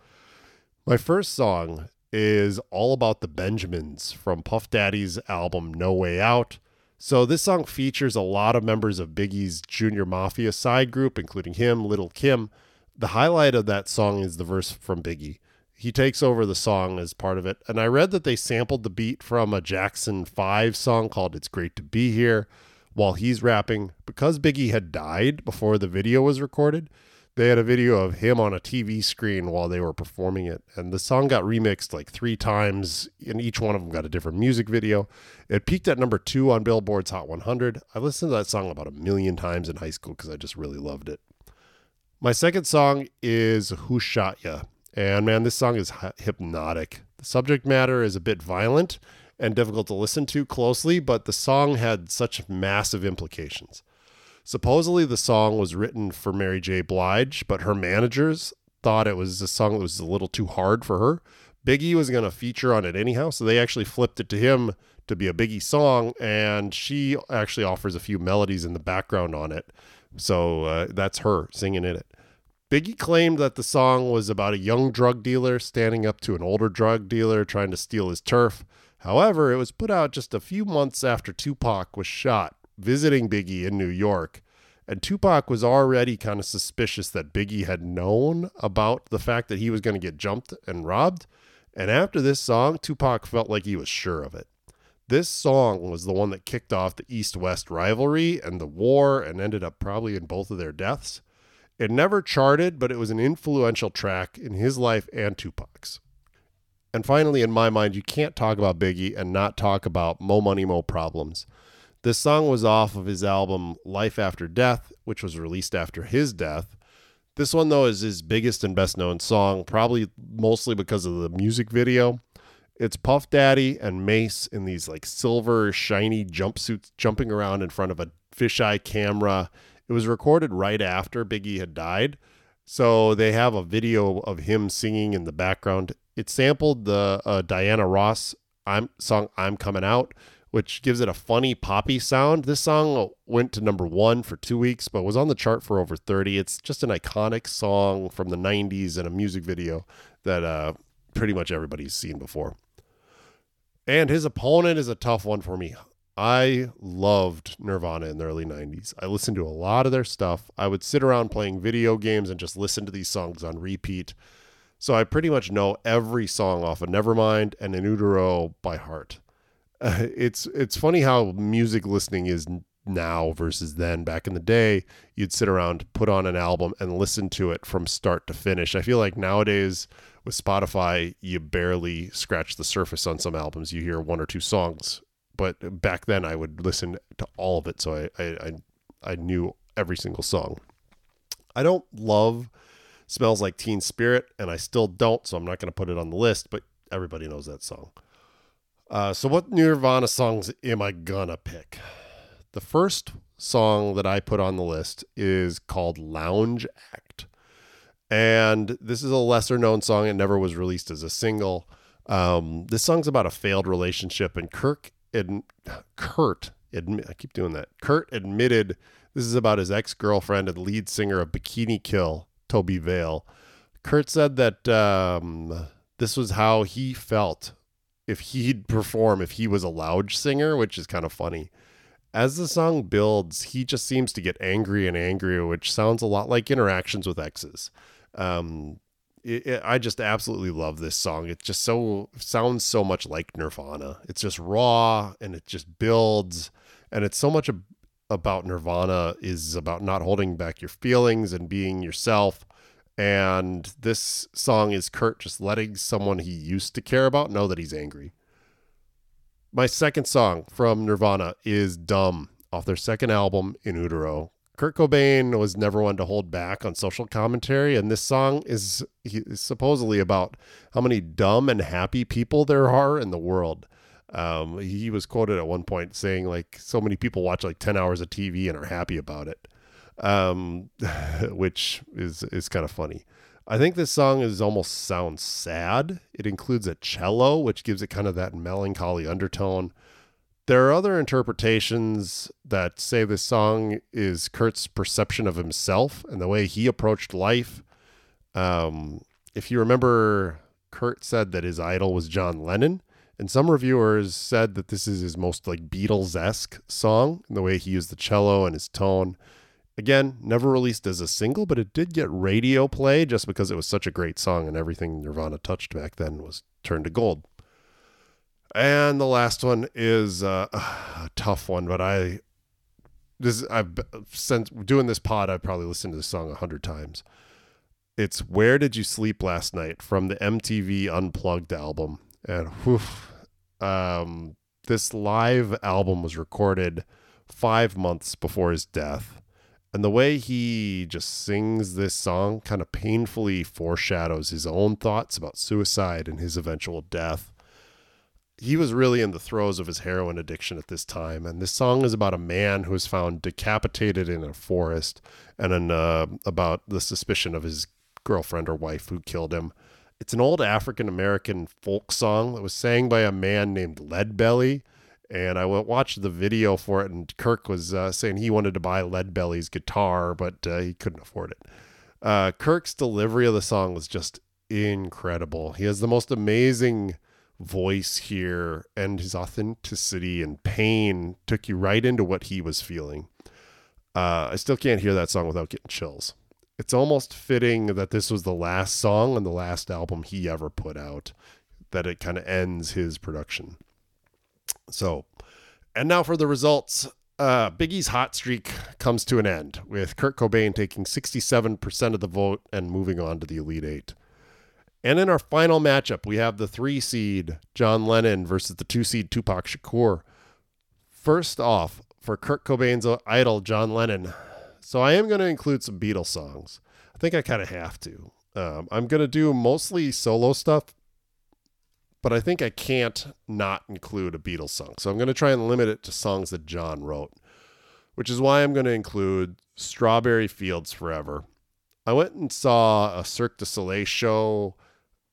My first song is all about the Benjamins from Puff Daddy's album No Way Out. So this song features a lot of members of Biggie's Junior Mafia side group, including him, Little Kim. The highlight of that song is the verse from Biggie. He takes over the song as part of it. And I read that they sampled the beat from a Jackson 5 song called It's Great to Be Here while he's rapping. Because Biggie had died before the video was recorded, they had a video of him on a TV screen while they were performing it. And the song got remixed like three times, and each one of them got a different music video. It peaked at number two on Billboard's Hot 100. I listened to that song about a million times in high school because I just really loved it. My second song is Who Shot Ya? And man, this song is hypnotic. The subject matter is a bit violent and difficult to listen to closely, but the song had such massive implications. Supposedly, the song was written for Mary J. Blige, but her managers thought it was a song that was a little too hard for her. Biggie was going to feature on it anyhow, so they actually flipped it to him to be a Biggie song, and she actually offers a few melodies in the background on it. So uh, that's her singing in it. Biggie claimed that the song was about a young drug dealer standing up to an older drug dealer trying to steal his turf. However, it was put out just a few months after Tupac was shot visiting Biggie in New York. And Tupac was already kind of suspicious that Biggie had known about the fact that he was going to get jumped and robbed. And after this song, Tupac felt like he was sure of it. This song was the one that kicked off the East West rivalry and the war and ended up probably in both of their deaths. It never charted, but it was an influential track in his life and Tupac's. And finally, in my mind, you can't talk about Biggie and not talk about Mo Money Mo Problems. This song was off of his album Life After Death, which was released after his death. This one, though, is his biggest and best known song, probably mostly because of the music video. It's Puff Daddy and Mase in these like silver, shiny jumpsuits jumping around in front of a fisheye camera. It was recorded right after Biggie had died. So they have a video of him singing in the background. It sampled the uh, Diana Ross I'm song I'm coming out, which gives it a funny poppy sound. This song went to number 1 for 2 weeks but was on the chart for over 30. It's just an iconic song from the 90s and a music video that uh, pretty much everybody's seen before. And his opponent is a tough one for me. I loved Nirvana in the early 90s. I listened to a lot of their stuff. I would sit around playing video games and just listen to these songs on repeat. So I pretty much know every song off of Nevermind and In Utero by heart. Uh, it's it's funny how music listening is now versus then. Back in the day, you'd sit around, put on an album, and listen to it from start to finish. I feel like nowadays with Spotify, you barely scratch the surface on some albums. You hear one or two songs but back then I would listen to all of it, so I I I, knew every single song. I don't love "Smells Like Teen Spirit," and I still don't, so I'm not going to put it on the list. But everybody knows that song. Uh, so what Nirvana songs am I gonna pick? The first song that I put on the list is called Lounge Act. And this is a lesser known song. It never was released as a single. Um, this song's about a failed relationship, and Kirk ad, Kurt I keep doing that. Kurt admitted this is about his ex girlfriend and lead singer of Bikini Kill, Tobi Vail. Kurt said that um, this was how he felt if he'd perform if he was a lounge singer, which is kind of funny. As the song builds, he just seems to get angry and angrier, which sounds a lot like interactions with exes. Um, it, it, I just absolutely love this song. It just so sounds so much like Nirvana. It's just raw and it just builds, and it's so much about Nirvana is about not holding back your feelings and being yourself. And this song is Kurt just letting someone he used to care about know that he's angry. My second song from Nirvana is Dumb off their second album, In Utero. Kurt Cobain was never one to hold back on social commentary, and this song is, supposedly about how many dumb and happy people there are in the world. Um, he was quoted at one point saying, like, so many people watch like 10 hours of TV and are happy about it, um, which is, is kind of funny. I think this song is almost sounds sad. It includes a cello, which gives it kind of that melancholy undertone. There are other interpretations that say this song is Kurt's perception of himself and the way he approached life. Um, if you remember, Kurt said that his idol was John Lennon, and some reviewers said that this is his most like Beatles esque song in the way he used the cello and his tone. Again, never released as a single, but it did get radio play just because it was such a great song and everything Nirvana touched back then was turned to gold. And the last one is uh, a tough one, but I this I've since doing this pod, I've probably listened to this song a hundred times. It's "Where Did You Sleep Last Night" from the MTV Unplugged album, and whew, um, this live album was recorded five months before his death. And the way he just sings this song kind of painfully foreshadows his own thoughts about suicide and his eventual death he was really in the throes of his heroin addiction at this time. And this song is about a man who was found decapitated in a forest and an, uh, about the suspicion of his girlfriend or wife who killed him. It's an old African American folk song that was sang by a man named Leadbelly. And I watched the video for it, and Kirk was uh, saying he wanted to buy Leadbelly's guitar, but uh, he couldn't afford it. Uh, Kirk's delivery of the song was just incredible. He has the most amazing voice here and his authenticity and pain took you right into what he was feeling. Uh, I still can't hear that song without getting chills. It's almost fitting that this was the last song on the last album he ever put out, that it kind of ends his production. So, and now for the results. uh, Biggie's hot streak comes to an end with Kurt Cobain taking 67% of the vote and moving on to the Elite Eight. And in our final matchup, we have the three seed John Lennon versus the two seed Tupac Shakur. First off, for Kurt Cobain's idol, John Lennon. So I am going to include some Beatles songs. I think I kind of have to. Um, I'm going to do mostly solo stuff, but I think I can't not include a Beatles song. So I'm going to try and limit it to songs that John wrote, which is why I'm going to include Strawberry Fields Forever. I went and saw a Cirque du Soleil show,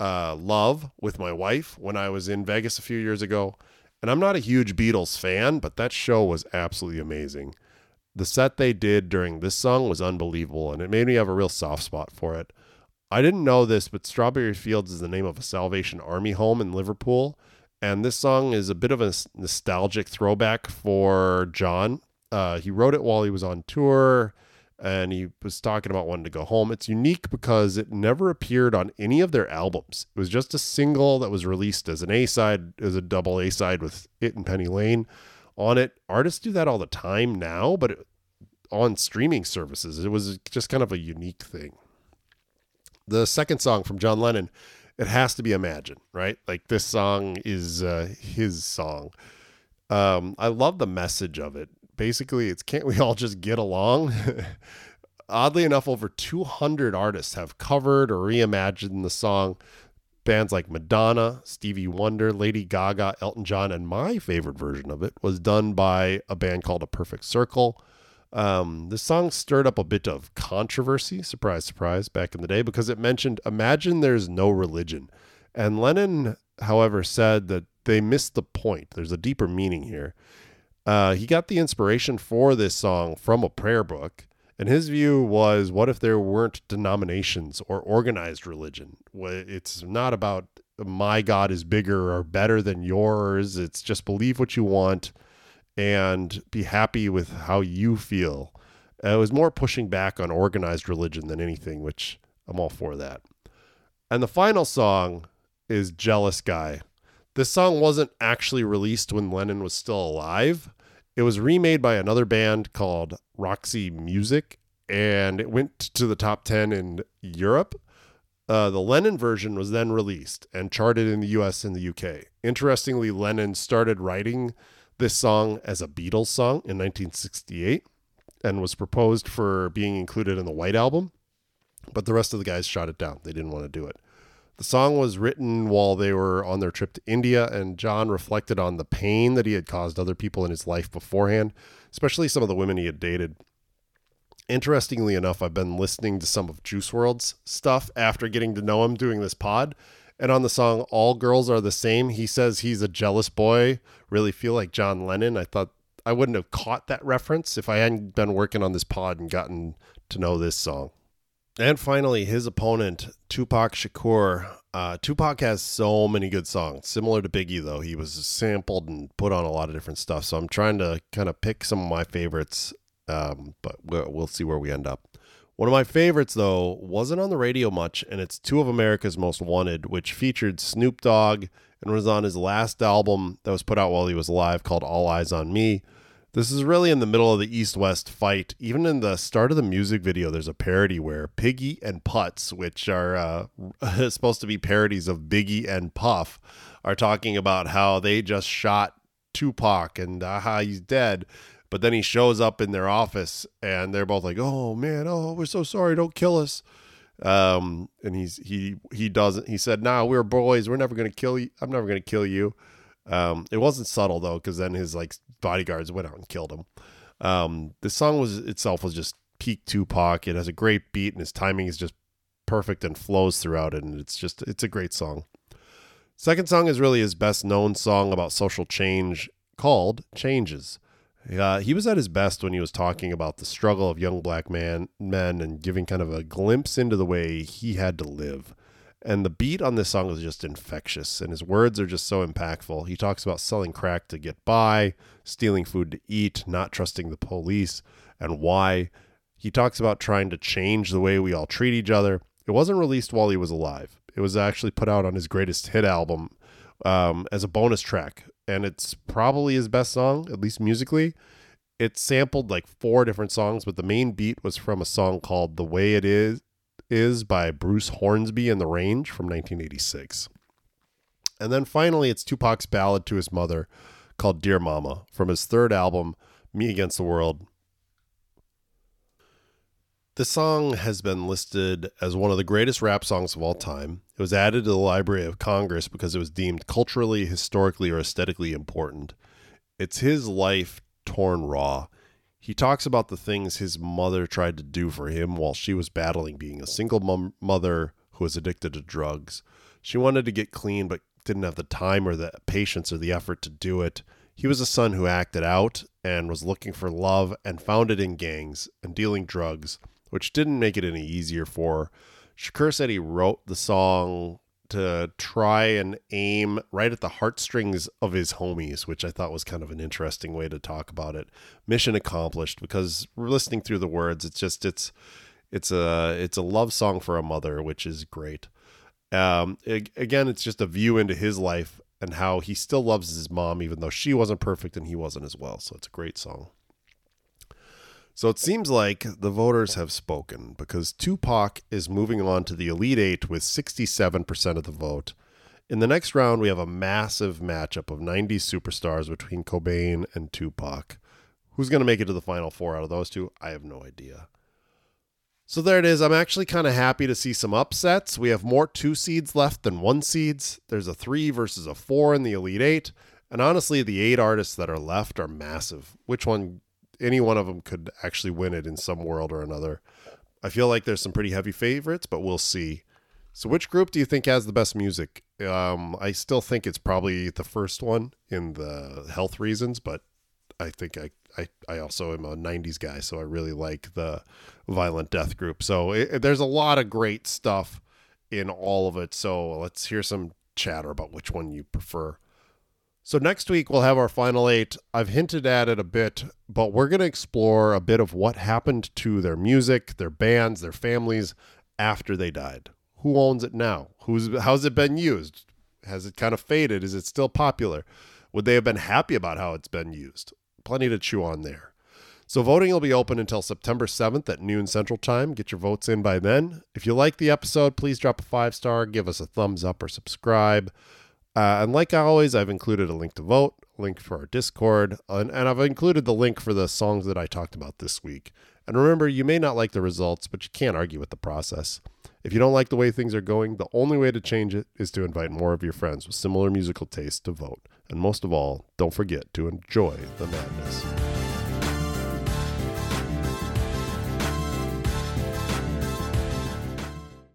uh, Love, with my wife when I was in Vegas a few years ago. And I'm not a huge Beatles fan, but that show was absolutely amazing. The set they did during this song was unbelievable, and it made me have a real soft spot for it. I didn't know this, but Strawberry Fields is the name of a Salvation Army home in Liverpool. And this song is a bit of a nostalgic throwback for John. Uh, he wrote it while he was on tour and he was talking about wanting to go home. It's unique because it never appeared on any of their albums. It was just a single that was released as an A side, as a double A side with it and Penny Lane on it. Artists do that all the time now, but it, on streaming services, it was just kind of a unique thing the second song from John Lennon, it has to be Imagine, right? Like this song is uh, his song. Um, I love the message of it. Basically, it's can't we all just get along? Oddly enough, over 200 artists have covered or reimagined the song. Bands like Madonna, Stevie Wonder, Lady Gaga, Elton John, and my favorite version of it was done by a band called A Perfect Circle. Um, the song stirred up a bit of controversy, surprise, surprise, back in the day, because it mentioned, Imagine there's no religion. And Lennon, however, said that they missed the point. There's a deeper meaning here. Uh, he got the inspiration for this song from a prayer book. And his view was what if there weren't denominations or organized religion? It's not about my God is bigger or better than yours. It's just believe what you want and be happy with how you feel. Uh, it was more pushing back on organized religion than anything, which I'm all for that. And the final song is Jealous Guy. This song wasn't actually released when Lennon was still alive. It was remade by another band called Roxy Music, and it went to the top 10 in Europe. Uh, the Lennon version was then released and charted in the US and the UK. Interestingly, Lennon started writing this song as a Beatles song in 1968 and was proposed for being included in the White Album, but the rest of the guys shot it down. They didn't want to do it. The song was written while they were on their trip to India, and John reflected on the pain that he had caused other people in his life beforehand, especially some of the women he had dated. Interestingly enough, I've been listening to some of Juice WRLD's stuff after getting to know him doing this pod, and on the song All Girls Are the Same, he says he's a jealous boy, really feel like John Lennon. I thought I wouldn't have caught that reference if I hadn't been working on this pod and gotten to know this song. And finally, his opponent, Tupac Shakur. Uh, Tupac has so many good songs. Similar to Biggie, though, he was sampled and put on a lot of different stuff. So I'm trying to kind of pick some of my favorites, um, but we'll, we'll see where we end up. One of my favorites, though, wasn't on the radio much, and it's Two of America's Most Wanted, which featured Snoop Dogg and was on his last album that was put out while he was alive called All Eyes on Me. This is really in the middle of the East West fight. Even in the start of the music video, there's a parody where Piggy and Putz, which are uh, supposed to be parodies of Biggie and Puff, are talking about how they just shot Tupac and uh, how he's dead. But then he shows up in their office and they're both like, "Oh man, oh we're so sorry, don't kill us." Um, and he's he he doesn't. He said, "Nah, we're boys. We're never gonna kill you. I'm never gonna kill you." Um, it wasn't subtle though, because then his like bodyguards went out and killed him. Um, the song was itself was just peak Tupac. It has a great beat and his timing is just perfect and flows throughout it, and it's just it's a great song. Second song is really his best known song about social change called Changes. Uh, he was at his best when he was talking about the struggle of young black man men and giving kind of a glimpse into the way he had to live. And the beat on this song is just infectious, and his words are just so impactful. He talks about selling crack to get by, stealing food to eat, not trusting the police, and why. He talks about trying to change the way we all treat each other. It wasn't released while he was alive. It was actually put out on his greatest hit album um, as a bonus track and it's probably his best song, at least musically. it sampled like four different songs, but the main beat was from a song called The Way It Is is by Bruce Hornsby and the Range from 1986. And then finally, it's Tupac's ballad to his mother called Dear Mama from his third album, Me Against the World. The song has been listed as one of the greatest rap songs of all time. It was added to the Library of Congress because it was deemed culturally, historically, or aesthetically important. It's his life torn raw. He talks about the things his mother tried to do for him while she was battling being a single mom- mother who was addicted to drugs. She wanted to get clean, but didn't have the time or the patience or the effort to do it. He was a son who acted out and was looking for love and found it in gangs and dealing drugs, which didn't make it any easier for. Shakur said he wrote the song to try and aim right at the heartstrings of his homies, which I thought was kind of an interesting way to talk about it. Mission accomplished because we're listening through the words. It's just it's it's a it's a love song for a mother, which is great. Um, it, again, it's just a view into his life and how he still loves his mom, even though she wasn't perfect and he wasn't as well. So it's a great song. So it seems like the voters have spoken because Tupac is moving on to the Elite Eight with 67% of the vote. In the next round, we have a massive matchup of 90 superstars between Cobain and Tupac. Who's going to make it to the final four out of those two? I have no idea. So there it is. I'm actually kind of happy to see some upsets. We have more two seeds left than one seeds. There's a three versus a four in the Elite Eight. And honestly, the eight artists that are left are massive. Which one, any one of them could actually win it in some world or another. I feel like there's some pretty heavy favorites, but we'll see. So, which group do you think has the best music? Um, I still think it's probably the first one in the health reasons, but I think I, I, I also am a 90s guy, so I really like the violent death group. So it, there's a lot of great stuff in all of it. So let's hear some chatter about which one you prefer. So next week we'll have our final eight. I've hinted at it a bit, but we're going to explore a bit of what happened to their music, their bands, their families after they died. Who owns it now? Who's how's it been used? Has it kind of faded? Is it still popular? Would they have been happy about how it's been used? Plenty to chew on there. So voting will be open until September 7th at noon Central Time. Get your votes in by then. If you like the episode, please drop a five star, give us a thumbs up, or subscribe. Uh, and like always, I've included a link to vote, link for our Discord, and, and I've included the link for the songs that I talked about this week. And remember, you may not like the results, but you can't argue with the process. If you don't like the way things are going, the only way to change it is to invite more of your friends with similar musical tastes to vote. And most of all, don't forget to enjoy the madness.